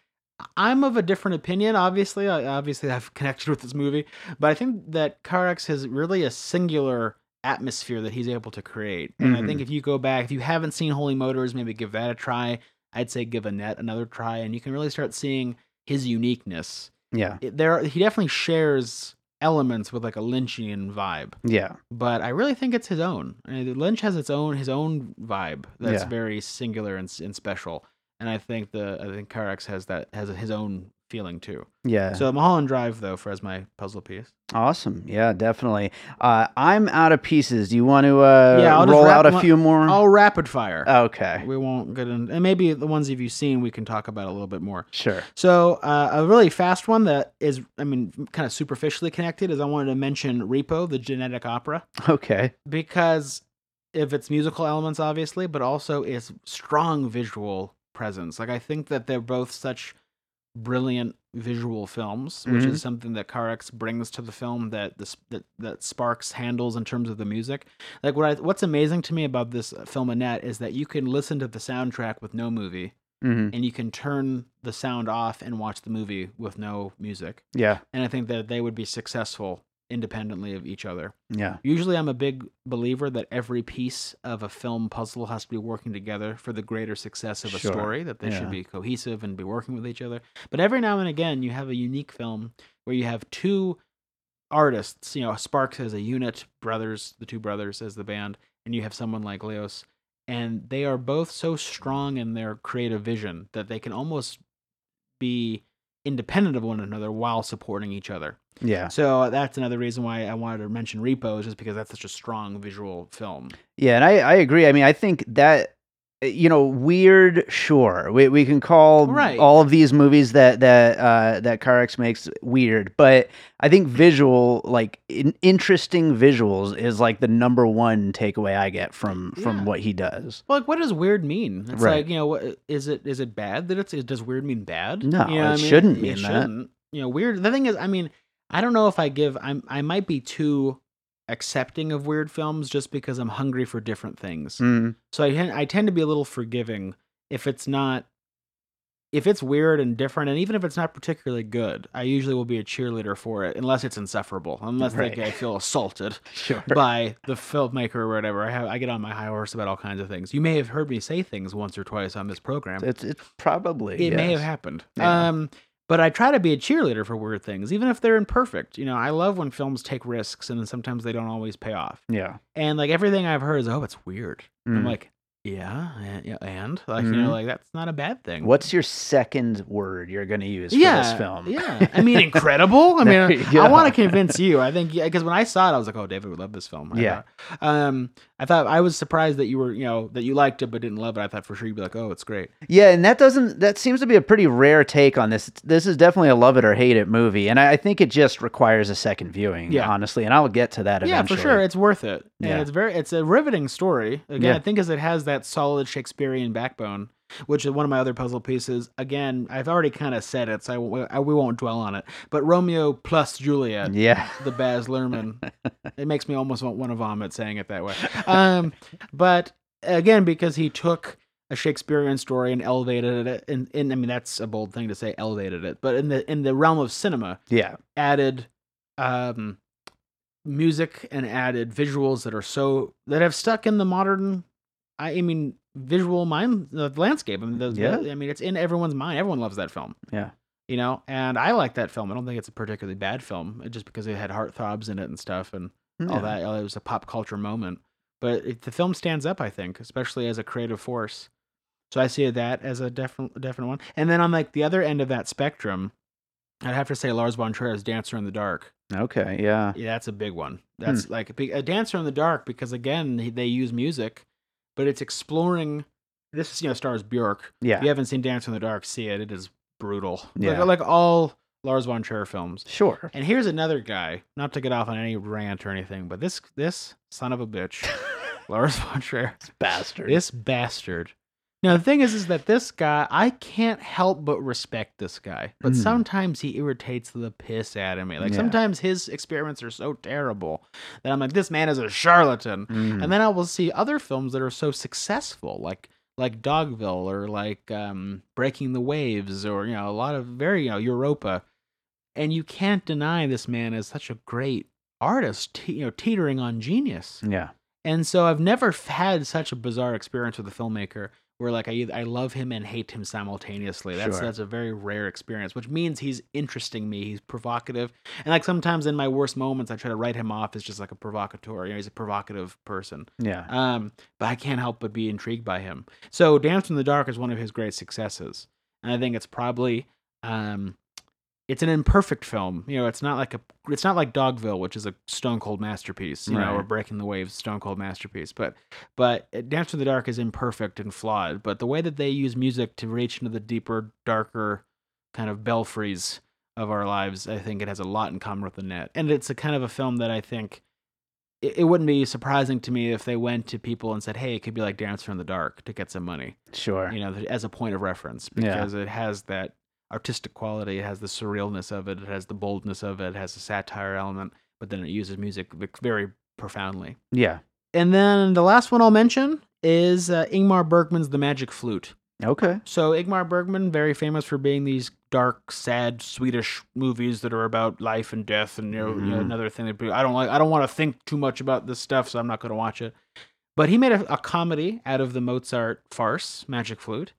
I'm of a different opinion, obviously. Obviously, I obviously have connected with this movie, but I think that Carax has really a singular atmosphere that he's able to create. And I think mm-hmm. if you go back, if you haven't seen Holy Motors, maybe give that a try. I'd say give Annette another try, and you can really start seeing his uniqueness. Yeah. It- there, he definitely shares elements with like a Lynchian vibe Yeah. but I really think it's his own. I mean, Lynch has its own his own vibe that's Yeah. very singular and, and special, and I think the I think Carax has that has his own feeling too. Yeah. So Mulholland Drive though for as my puzzle piece. awesome. Yeah, definitely. Uh, I'm out of pieces. Do you want to uh, Yeah, I'll roll out a few more? All rapid fire. okay. We won't get in, and maybe the ones of you seen we can talk about a little bit more. Sure. So uh, a really fast one that is, I mean, kind of superficially connected is I wanted to mention Repo, the genetic opera. Okay. because if its musical elements, obviously, but also its strong visual presence. Like I think that they're both such brilliant visual films, which Mhm. is something that Carax brings to the film that this that, that Sparks handles in terms of the music. Like what I, what's amazing to me about this film Annette is that you can listen to the soundtrack with no movie, hmm and you can turn the sound off and watch the movie with no music. Yeah. And I think that they would be successful independently of each other. Yeah. Usually, I'm a big believer that every piece of a film puzzle has to be working together for the greater success of a Sure. story, that they Yeah. should be cohesive and be working with each other. But every now and again, you have a unique film where you have two artists, you know, Sparks as a unit, brothers, the two brothers as the band, and you have someone like Leos, and they are both so strong in their creative vision that they can almost be independent of one another while supporting each other. Yeah. So that's another reason why I wanted to mention Repos is because that's such a strong visual film. Yeah, and I, I agree. I mean, I think that uh, you know, weird. Sure, we we can call Right. all of these movies that that uh, that Carax makes weird, but I think visual, like in, interesting visuals, is like the number one takeaway I get from from Yeah. what he does. Well, like, what does weird mean? It's Right. like you know, what, is it is it bad that it's does weird mean bad? No, You know it I mean? shouldn't It mean that. shouldn't. You know, weird. The thing is, I mean, I don't know if I give. I'm I might be too accepting of weird films just because I'm hungry for different things. Mm, So I tend, I tend to be a little forgiving if it's not if it's weird and different, and even if it's not particularly good, I usually will be a cheerleader for it, unless it's insufferable, unless Right. like, I feel assaulted sure. by the filmmaker or whatever. I have I get on my high horse about all kinds of things. You may have heard me say things once or twice on this program. It's it's probably it may have happened. Yeah. Um, but I try to be a cheerleader for weird things, even if they're imperfect. You know, I love when films take risks and then sometimes they don't always pay off. Yeah. And like everything I've heard is, oh, it's weird. I'm Mm. like, yeah, and, yeah, and like you Mhm. know, like that's not a bad thing. What's your second word you're going to use for this film? Yeah, I mean, incredible. I mean, you I want to convince you. I think because when I saw it, I was like, oh, David would love this film. I Yeah. Um, I thought I was surprised that you were, you know, that you liked it but didn't love it. I thought for sure you'd be like, oh, it's great. Yeah, and that doesn't that seems to be a pretty rare take on this. This is definitely a love it or hate it movie, and I, I think it just requires a second viewing. Yeah. honestly, and I'll get to that Yeah, eventually. for sure, it's worth it. And Yeah. it's very, it's a riveting story. Again, Yeah. I think as it has that solid Shakespearean backbone, which is one of my other puzzle pieces. Again, I've already kind of said it, so I, w- I- we won't dwell on it. But Romeo plus Juliet, Yeah. the Baz Luhrmann, it makes me almost want, want to vomit saying it that way. Um, but again, because he took a Shakespearean story and elevated it, and, and I mean that's a bold thing to say, elevated it, but in the in the realm of cinema, Yeah. added um music and added visuals that are so that have stuck in the modern I, I mean visual mind the landscape. I mean, Yeah. I mean it's in everyone's mind. Everyone loves that film. Yeah. You know, and I like that film. I don't think it's a particularly bad film, uh, just because it had heartthrobs in it and stuff, and all that. It was a pop culture moment, but it, the film stands up, I think, especially as a creative force. So I see that as a definite definite one. And then on like the other end of that spectrum, I'd have to say Lars von Trier's Dancer in the Dark. Okay. Yeah. Yeah, that's a big one. That's like a, big, a Dancer in the Dark because again they use music, but it's exploring. This is you know stars Bjork. Yeah. If you haven't seen Dance in the Dark, see it. It is brutal. Yeah. Like, like all Lars von Trier films. Sure. And here's another guy, not to get off on any rant or anything, but this this son of a bitch, Lars von Trier, Bastard. this bastard. Now the thing is, is that this guy, I can't help but respect this guy, but Mm. sometimes he irritates the piss out of me. Like Yeah. sometimes his experiments are so terrible that I'm like, this man is a charlatan. Mhm. And then I will see other films that are so successful, like like Dogville or like um, Breaking the Waves, or you know a lot of very you know Europa, and you can't deny this man is such a great artist, te- you know, teetering on genius. yeah. And so I've never had such a bizarre experience with a filmmaker where like I I love him and hate him simultaneously. That's Sure. that's a very rare experience, which means he's interesting me. He's provocative, and like sometimes in my worst moments, I try to write him off as just like a provocateur. You know, he's a provocative person. Yeah. Um, but I can't help but be intrigued by him. So Dance in the Dark is one of his great successes. And I think it's probably um it's an imperfect film. You know, it's not like a it's not like Dogville, which is a stone cold masterpiece, you know, or Breaking the Waves, stone cold masterpiece. But but Dance in the Dark is imperfect and flawed. But the way that they use music to reach into the deeper, darker kind of belfries of our lives, I think it has a lot in common with the net. And it's a kind of a film that I think it, it wouldn't be surprising to me if they went to people and said, "Hey, it could be like Dancer in the Dark" to get some money, Sure. you know, as a point of reference Yeah. because it has that artistic quality, it has the surrealness of it, it has the boldness of it, it has a satire element, but then it uses music very profoundly. Yeah. And then the last one I'll mention is uh, Ingmar Bergman's The Magic Flute. Okay. So Ingmar Bergman, very famous for being these dark, sad Swedish movies that are about life and death, and you know, you know Mhm. another thing that I don't like. I don't want to think too much about this stuff, so I'm not going to watch it. But he made a, a comedy out of the Mozart farce, Magic Flute,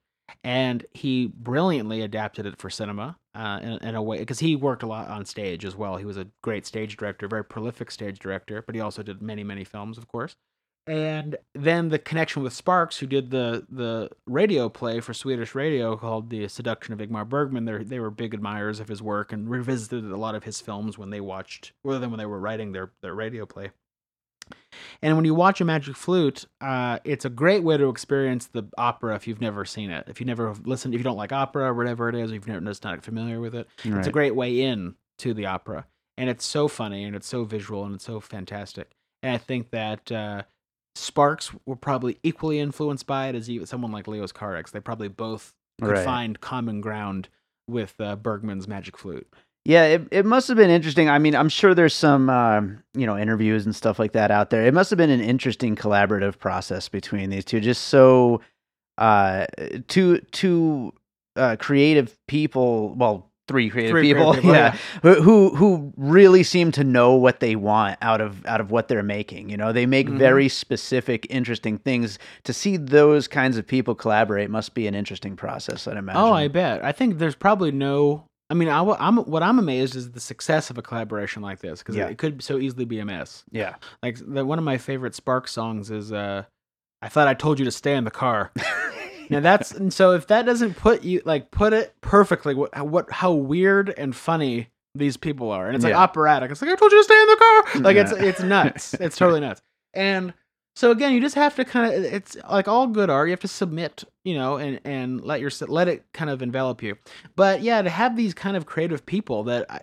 and he brilliantly adapted it for cinema uh, in, in a way because he worked a lot on stage as well. He was a great stage director, very prolific stage director, but he also did many, many films, of course and then the connection with Sparks, who did the the radio play for Swedish radio called "The Seduction of Ingmar Bergman." They they were big admirers of his work and revisited a lot of his films when they watched, rather than when they were writing their their radio play. And when you watch a Magic Flute, uh, it's a great way to experience the opera if you've never seen it. If you never listened, if you don't like opera or whatever it is, if you're just not familiar with it, it's a great way in to the opera. And it's so funny and it's so visual and it's so fantastic. And i think that uh, sparks were probably equally influenced by it as even someone like Leos Carax they probably both could Right. find common ground with uh, bergman's magic flute Yeah, it, it must have been interesting. I mean, I'm sure there's some, um, you know, interviews and stuff like that out there. It must have been an interesting collaborative process between these two. Just so, uh, two two uh, creative people. Well, three creative Three people. creative people, yeah, who who who really seem to know what they want out of out of what they're making. You know, they make Mhm. very specific, interesting things. To see those kinds of people collaborate must be an interesting process. I'd imagine. oh i bet i think there's probably no i mean I, am what i'm amazed is the success of a collaboration like this because Yeah. it could so easily be a mess yeah. like the, one of my favorite spark songs is uh i thought i told you to stay in the car Now that's and so if that doesn't put you like put it perfectly what what how weird and funny these people are and it's like Yeah. operatic. It's like I told you to stay in the car. Like it's it's nuts. it's totally nuts. And so again, you just have to kind of it's like all good art. You have to submit, you know, and and let your let it kind of envelop you. But yeah, to have these kind of creative people that I,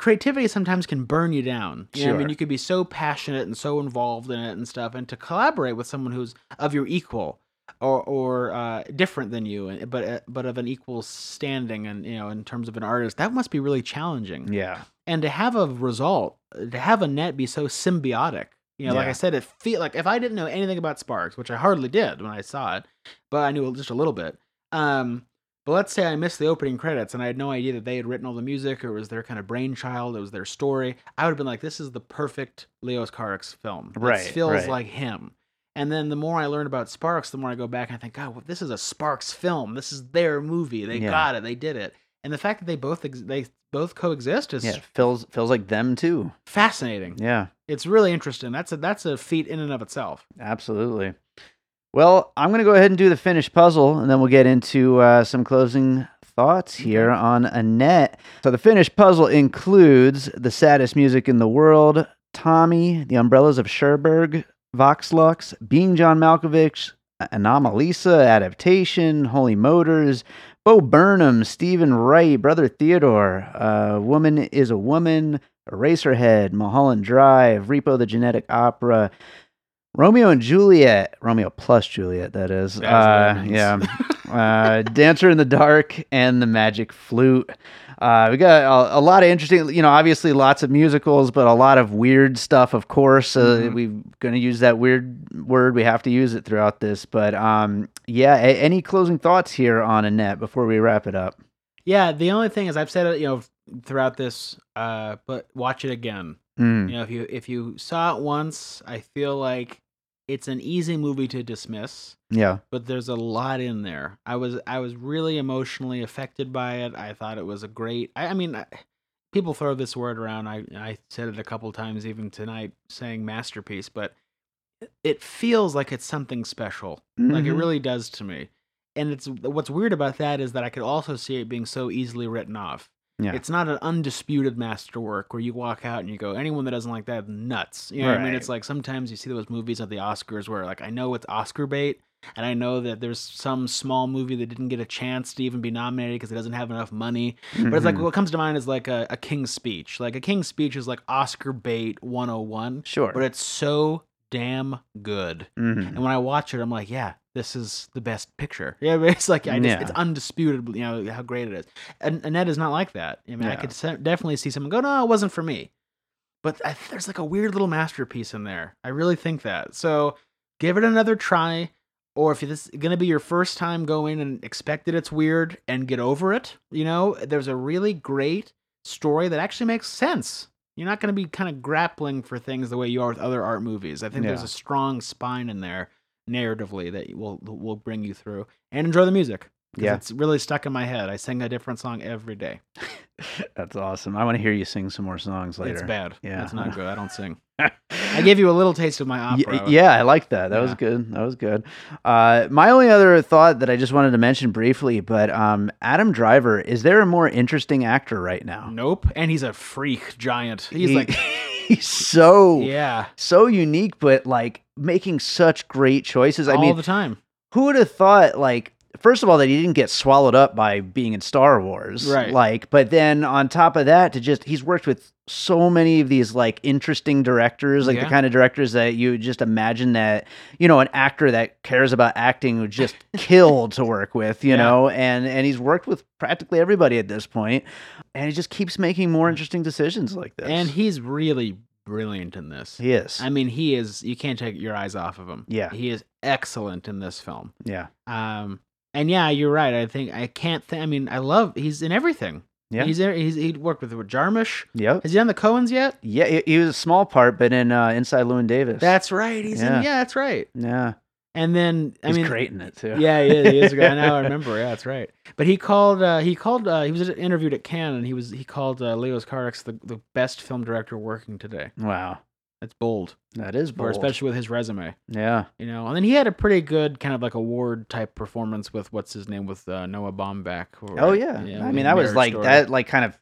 creativity sometimes can burn you down. You know what I mean, you could be so passionate and so involved in it and stuff, and to collaborate with someone who's of your equal or or uh, different than you, but uh, but of an equal standing, and you know, in terms of an artist, that must be really challenging. Yeah. And to have a result, to have Annette be so symbiotic, you know, like I said, it feel like if I didn't know anything about Sparks, which I hardly did when I saw it, but I knew just a little bit. Um, but let's say I missed the opening credits and I had no idea that they had written all the music or it was their kind of brainchild, it was their story. I would have been like, this is the perfect Leos Carax film. It Right, feels right. like him. And then the more I learn about Sparks, the more I go back and I think, God, well, this is a Sparks film. This is their movie. They Yeah. got it. They did it. And the fact that they both ex- they both coexist is Yeah. it Feels feels like them too. fascinating. Yeah. It's really interesting. That's a that's a feat in and of itself. Absolutely. Well, I'm going to go ahead and do the finished puzzle, and then we'll get into uh, some closing thoughts here on Annette. So, the finished puzzle includes the saddest music in the world, Tommy, the Umbrellas of Cherbourg, Vox Lux, Being John Malkovich, Anomalisa, Adaptation, Holy Motors, Bo Burnham, Steven Wright, Brother Theodore, uh, Woman is a Woman, Eraserhead, Mulholland Drive, Repo the Genetic Opera, Romeo and Juliet, Romeo plus Juliet, that is. That is what that Uh, yeah. uh, Dancer in the Dark and the Magic Flute. Uh, we got a, a lot of interesting, you know, obviously lots of musicals, but a lot of weird stuff, of course. Uh, Mhm. We're going to use that weird word. We have to use it throughout this. But um, yeah, a- any closing thoughts here on Annette before we wrap it up? Yeah, the only thing is I've said it, you know, throughout this, uh, but watch it again. Mm, You know, if you if you saw it once, I feel like it's an easy movie to dismiss, yeah. but there's a lot in there. I was I was really emotionally affected by it. I thought it was a great. I, I mean, I, people throw this word around. I I said it a couple times even tonight, saying masterpiece, but it feels like it's something special. Like it Mhm. really does to me. And it's what's weird about that is that I could also see it being so easily written off. Yeah. It's not an undisputed masterwork where you walk out and you go, anyone that doesn't like that, nuts. You know what I mean? It's like sometimes you see those movies at the Oscars where like I know it's Oscar bait, and I know that there's some small movie that didn't get a chance to even be nominated because it doesn't have enough money. But it's like Mhm. what comes to mind is like a, a King's Speech. Like a King's Speech is like Oscar bait 101, sure. but it's so damn good. Mhm. And when I watch it, I'm like, yeah, this is the best picture. Yeah, it's like I just, Yeah. it's undisputed, you know, how great it is. And Annette is not like that. I mean, I could definitely see someone go, no, it wasn't for me. But I, there's like a weird little masterpiece in there. I really think that. So give it another try. Or if this is going to be your first time going and expect that it's weird and get over it, you know, there's a really great story that actually makes sense. You're not going to be kind of grappling for things the way you are with other art movies. I think there's a strong spine in there narratively that will will bring you through and enjoy the music. Yeah. it's really stuck in my head. I sing a different song every day. That's awesome. I want to hear you sing some more songs later. It's bad. Yeah. it's not good. I don't sing. I gave you a little taste of my Y- opera. yeah, I like that. That was good. That was good. Uh, my only other thought that I just wanted to mention briefly, but um, Adam Driver, is there a more interesting actor right now? Nope. And he's a freak giant. He's He- like, he's so yeah, so unique, but like making such great choices. I all mean, the time. who would have thought like first of all that he didn't get swallowed up by being in Star Wars Right. like but then on top of that to just he's worked with so many of these like interesting directors like the kind of directors that you just imagine that you know an actor that cares about acting would just kill to work with you Yeah. know and and he's worked with practically everybody at this point and he just keeps making more interesting decisions like this And he's really brilliant in this. he is I mean, he is. You can't take your eyes off of him. Yeah. he is excellent in this film. yeah Um, and yeah, you're right. I think I can't. think. I mean, I love. He's in everything. Yeah. he's there. He's he worked with Jarmusch. yep Has he done the Coens yet? yeah he, he was a small part but in uh inside Llewyn Davis That's right. He's Yeah. in. Yeah, that's right. yeah And then I he's mean, great in it too Yeah, he is. He is. I now I remember. Yeah, that's right. But he called. Uh, he called. Uh, he was interviewed at Cannes, and he was. He called uh, Leos Carax the the best film director working today. wow That's bold, that is or bold especially with his resume. yeah You know, and then he had a pretty good kind of like award type performance with what's his name with uh, Noah Baumbach. or- Oh yeah. I mean that was like Story. that like kind of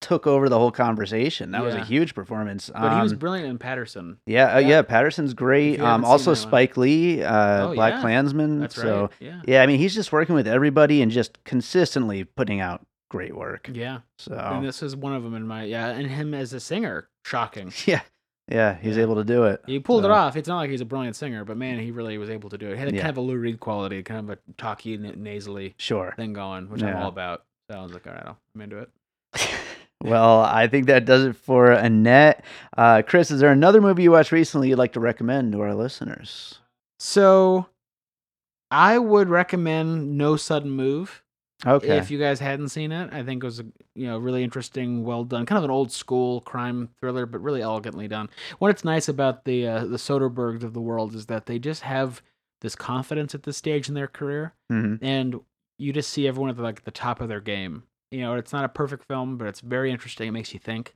took over the whole conversation. That was a huge performance. But he was Um, brilliant in Paterson. yeah, uh, yeah. yeah, Paterson's great. Um also one. Spike Lee, uh Oh, Black yeah. Klansman. That's so right. Yeah. yeah, I mean he's just working with everybody and just consistently putting out great work. Yeah. So And this is one of them in my yeah, and him as a singer, shocking. yeah. Yeah, he's Yeah. able to do it. He pulled it off. It's not like he's a brilliant singer, but man, he really was able to do it. He had a Yeah. kind of a Lou Reed quality, kind of a talky, nasally Sure. thing going, which I'm all about. So I was like, all right, I'm into it. Well, I think that does it for Annette. Uh, Chris, is there another movie you watched recently you'd like to recommend to our listeners? So I would recommend No Sudden Move. Okay. If you guys hadn't seen it, I think it was a you know really interesting, well done, kind of an old school crime thriller, but really elegantly done. What's nice about the uh, the Soderberghs of the world is that they just have this confidence at this stage in their career, Mhm. and you just see everyone at the, like the top of their game. You know, it's not a perfect film, but it's very interesting. It makes you think,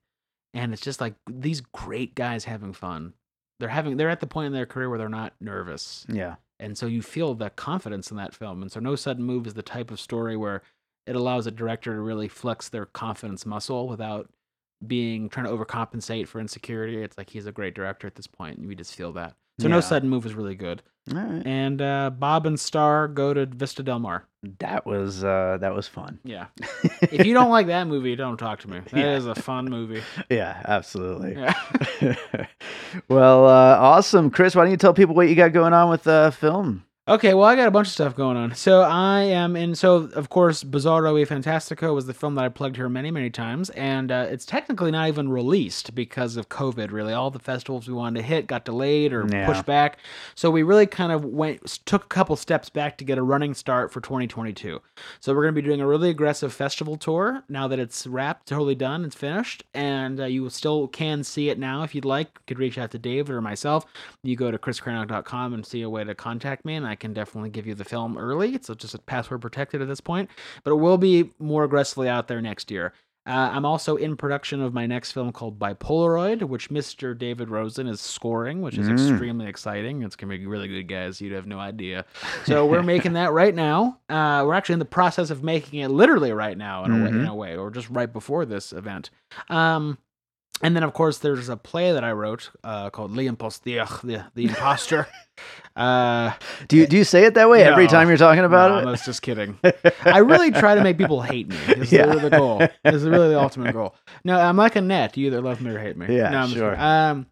and it's just like these great guys having fun. They're having they're at the point in their career where they're not nervous Yeah. And so you feel that confidence in that film. And so no sudden move is the type of story where it allows a director to really flex their confidence muscle without being trying to overcompensate for insecurity. It's like he's a great director at this point and we just feel that so no sudden move is really good All right. and uh, barb and star go to vista del mar That was uh, that was fun. yeah if you don't like that movie don't talk to me That is Yeah. a fun movie yeah, absolutely. yeah well, uh, awesome, Chris. Why don't you tell people what you got going on with uh, film? Okay, well, I got a bunch of stuff going on. So I am in. So of course, Bizarro e Fantastico was the film that I plugged here many, many times, and uh, it's technically not even released because of COVID. Really, all the festivals we wanted to hit got delayed or Yeah. pushed back. So we really kind of went took a couple steps back to get a running start for 2022. So we're going to be doing a really aggressive festival tour now that it's wrapped, totally done, it's finished, and uh, you still can see it now if you'd like. You could reach out to David or myself. You go to chriscranock.com and see a way to contact me, and I can definitely give you the film early. It's just a password protected at this point, but it will be more aggressively out there next year. Uh, I'm also in production of my next film called Bipolaroid, which Mr. David Rosen is scoring, which is Mm. extremely exciting. It's going to be really good, guys. You'd have no idea. So we're making that right now. Uh, we're actually in the process of making it literally right now, in, a, way, in Mhm. a way, or just right before this event. Um, and then, of course, there's a play that I wrote uh, called L'Imposteur, the, the Imposter. uh, Do you do you say it that way every time you're talking about no, it? I was just kidding. I really try to make people hate me. Is Yeah. really the goal. This is really the ultimate goal. No, I'm like Annette. You either love me or hate me. Yeah, no, I'm sure. Um,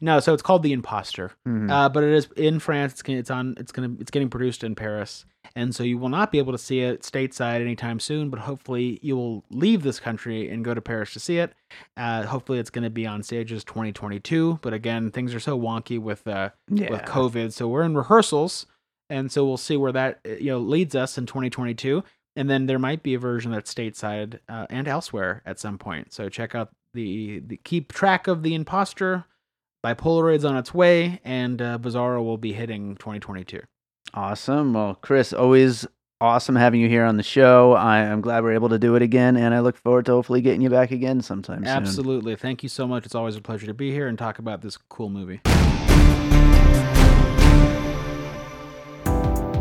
no, so it's called The Imposter. Mhm. Uh, but it is in France. It's gonna, it's on. It's gonna. It's getting produced in Paris, and so you will not be able to see it stateside anytime soon. But hopefully, you will leave this country and go to Paris to see it. Uh, hopefully, it's going to be on stages 2022. But again, things are so wonky with uh, yeah. with COVID, so we're in rehearsals, and so we'll see where that uh, you know leads us in 2022. And then there might be a version that's stateside uh, and elsewhere at some point. So check out the, the keep track of the imposter. Bipolaroid's on its way, and uh, Bizarro will be hitting 2022. Awesome. Well, Chris, always awesome having you here on the show. I am glad we're able to do it again, and I look forward to hopefully getting you back again sometime soon. Absolutely. Thank you so much. It's always a pleasure to be here and talk about this cool movie.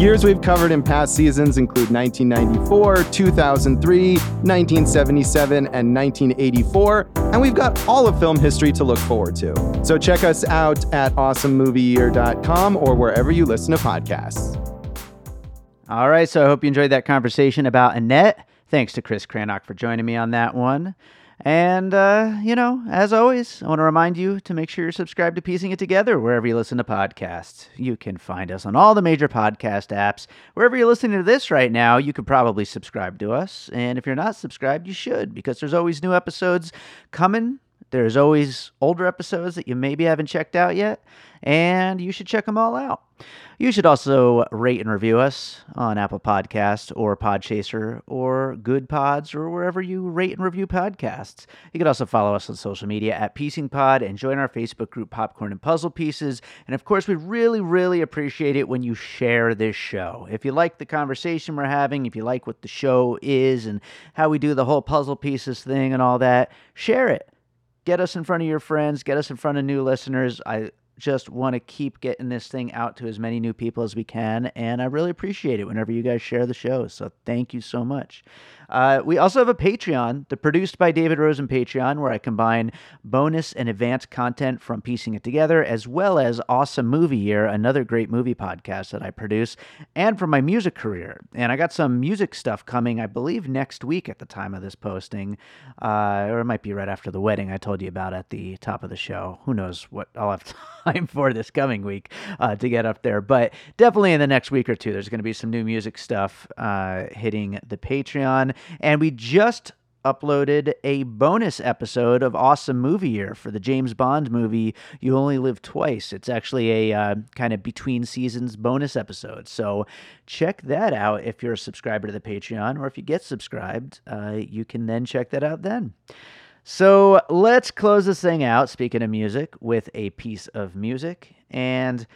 Years we've covered in past seasons include 1994, 2003, 1977, and 1984, and we've got all of film history to look forward to. So check us out at awesomemovieyear.com or wherever you listen to podcasts. All right, so I hope you enjoyed that conversation about Annette. Thanks to Chris Cranach for joining me on that one. And, uh, you know, as always, I want to remind you to make sure you're subscribed to Piecing It Together wherever you listen to podcasts. You can find us on all the major podcast apps. Wherever you're listening to this right now, you could probably subscribe to us. And if you're not subscribed, you should, because there's always new episodes coming. There's always older episodes that you maybe haven't checked out yet, and you should check them all out. You should also rate and review us on Apple Podcasts or Podchaser or Good Pods or wherever you rate and review podcasts. You can also follow us on social media at Piecing Pod and join our Facebook group Popcorn and Puzzle Pieces. And of course, we really, really appreciate it when you share this show. If you like the conversation we're having, if you like what the show is and how we do the whole puzzle pieces thing and all that, share it get us in front of your friends, get us in front of new listeners. I just want to keep getting this thing out to as many new people as we can. And I really appreciate it whenever you guys share the show. So thank you so much. Uh, we also have a Patreon, the Produced by David Rosen Patreon, where I combine bonus and advanced content from Piecing It Together, as well as Awesome Movie Year, another great movie podcast that I produce, and from my music career. And I got some music stuff coming, I believe, next week at the time of this posting, uh, or it might be right after the wedding I told you about at the top of the show. Who knows what I'll have time for this coming week uh, to get up there. But definitely in the next week or two, there's going to be some new music stuff uh, hitting the Patreon. And we just uploaded a bonus episode of Awesome Movie Year for the James Bond movie You Only Live Twice. It's actually a uh, kind of between seasons bonus episode. So check that out if you're a subscriber to the Patreon, or if you get subscribed, uh, you can then check that out then. So let's close this thing out, speaking of music, with a piece of music. And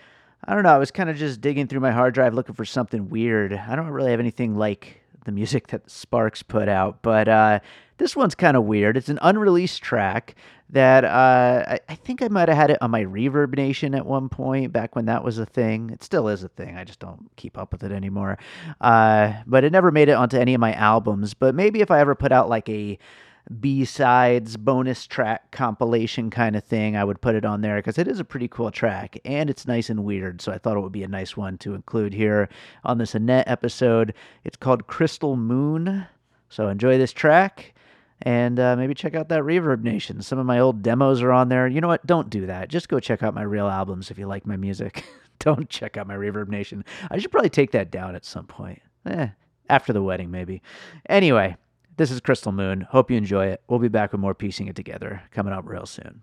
I don't know, I was kind of just digging through my hard drive looking for something weird. I don't really have anything like the music that Sparks put out, but uh, this one's kind of weird. It's an unreleased track that uh, I, think I might have had it on my Reverb Nation at one point back when that was a thing. It still is a thing. I just don't keep up with it anymore. Uh, but it never made it onto any of my albums. But maybe if I ever put out like a B-sides bonus track compilation kind of thing, I would put it on there because it is a pretty cool track and it's nice and weird. So I thought it would be a nice one to include here on this Annette episode. It's called Crystal Moon. So enjoy this track and uh, maybe check out that Reverb Nation. Some of my old demos are on there. You know what? Don't do that. Just go check out my real albums if you like my music. Don't check out my Reverb Nation. I should probably take that down at some point. Eh, after the wedding, maybe. Anyway, this is Crystal Moon. Hope you enjoy it. We'll be back with more piecing it together coming up real soon.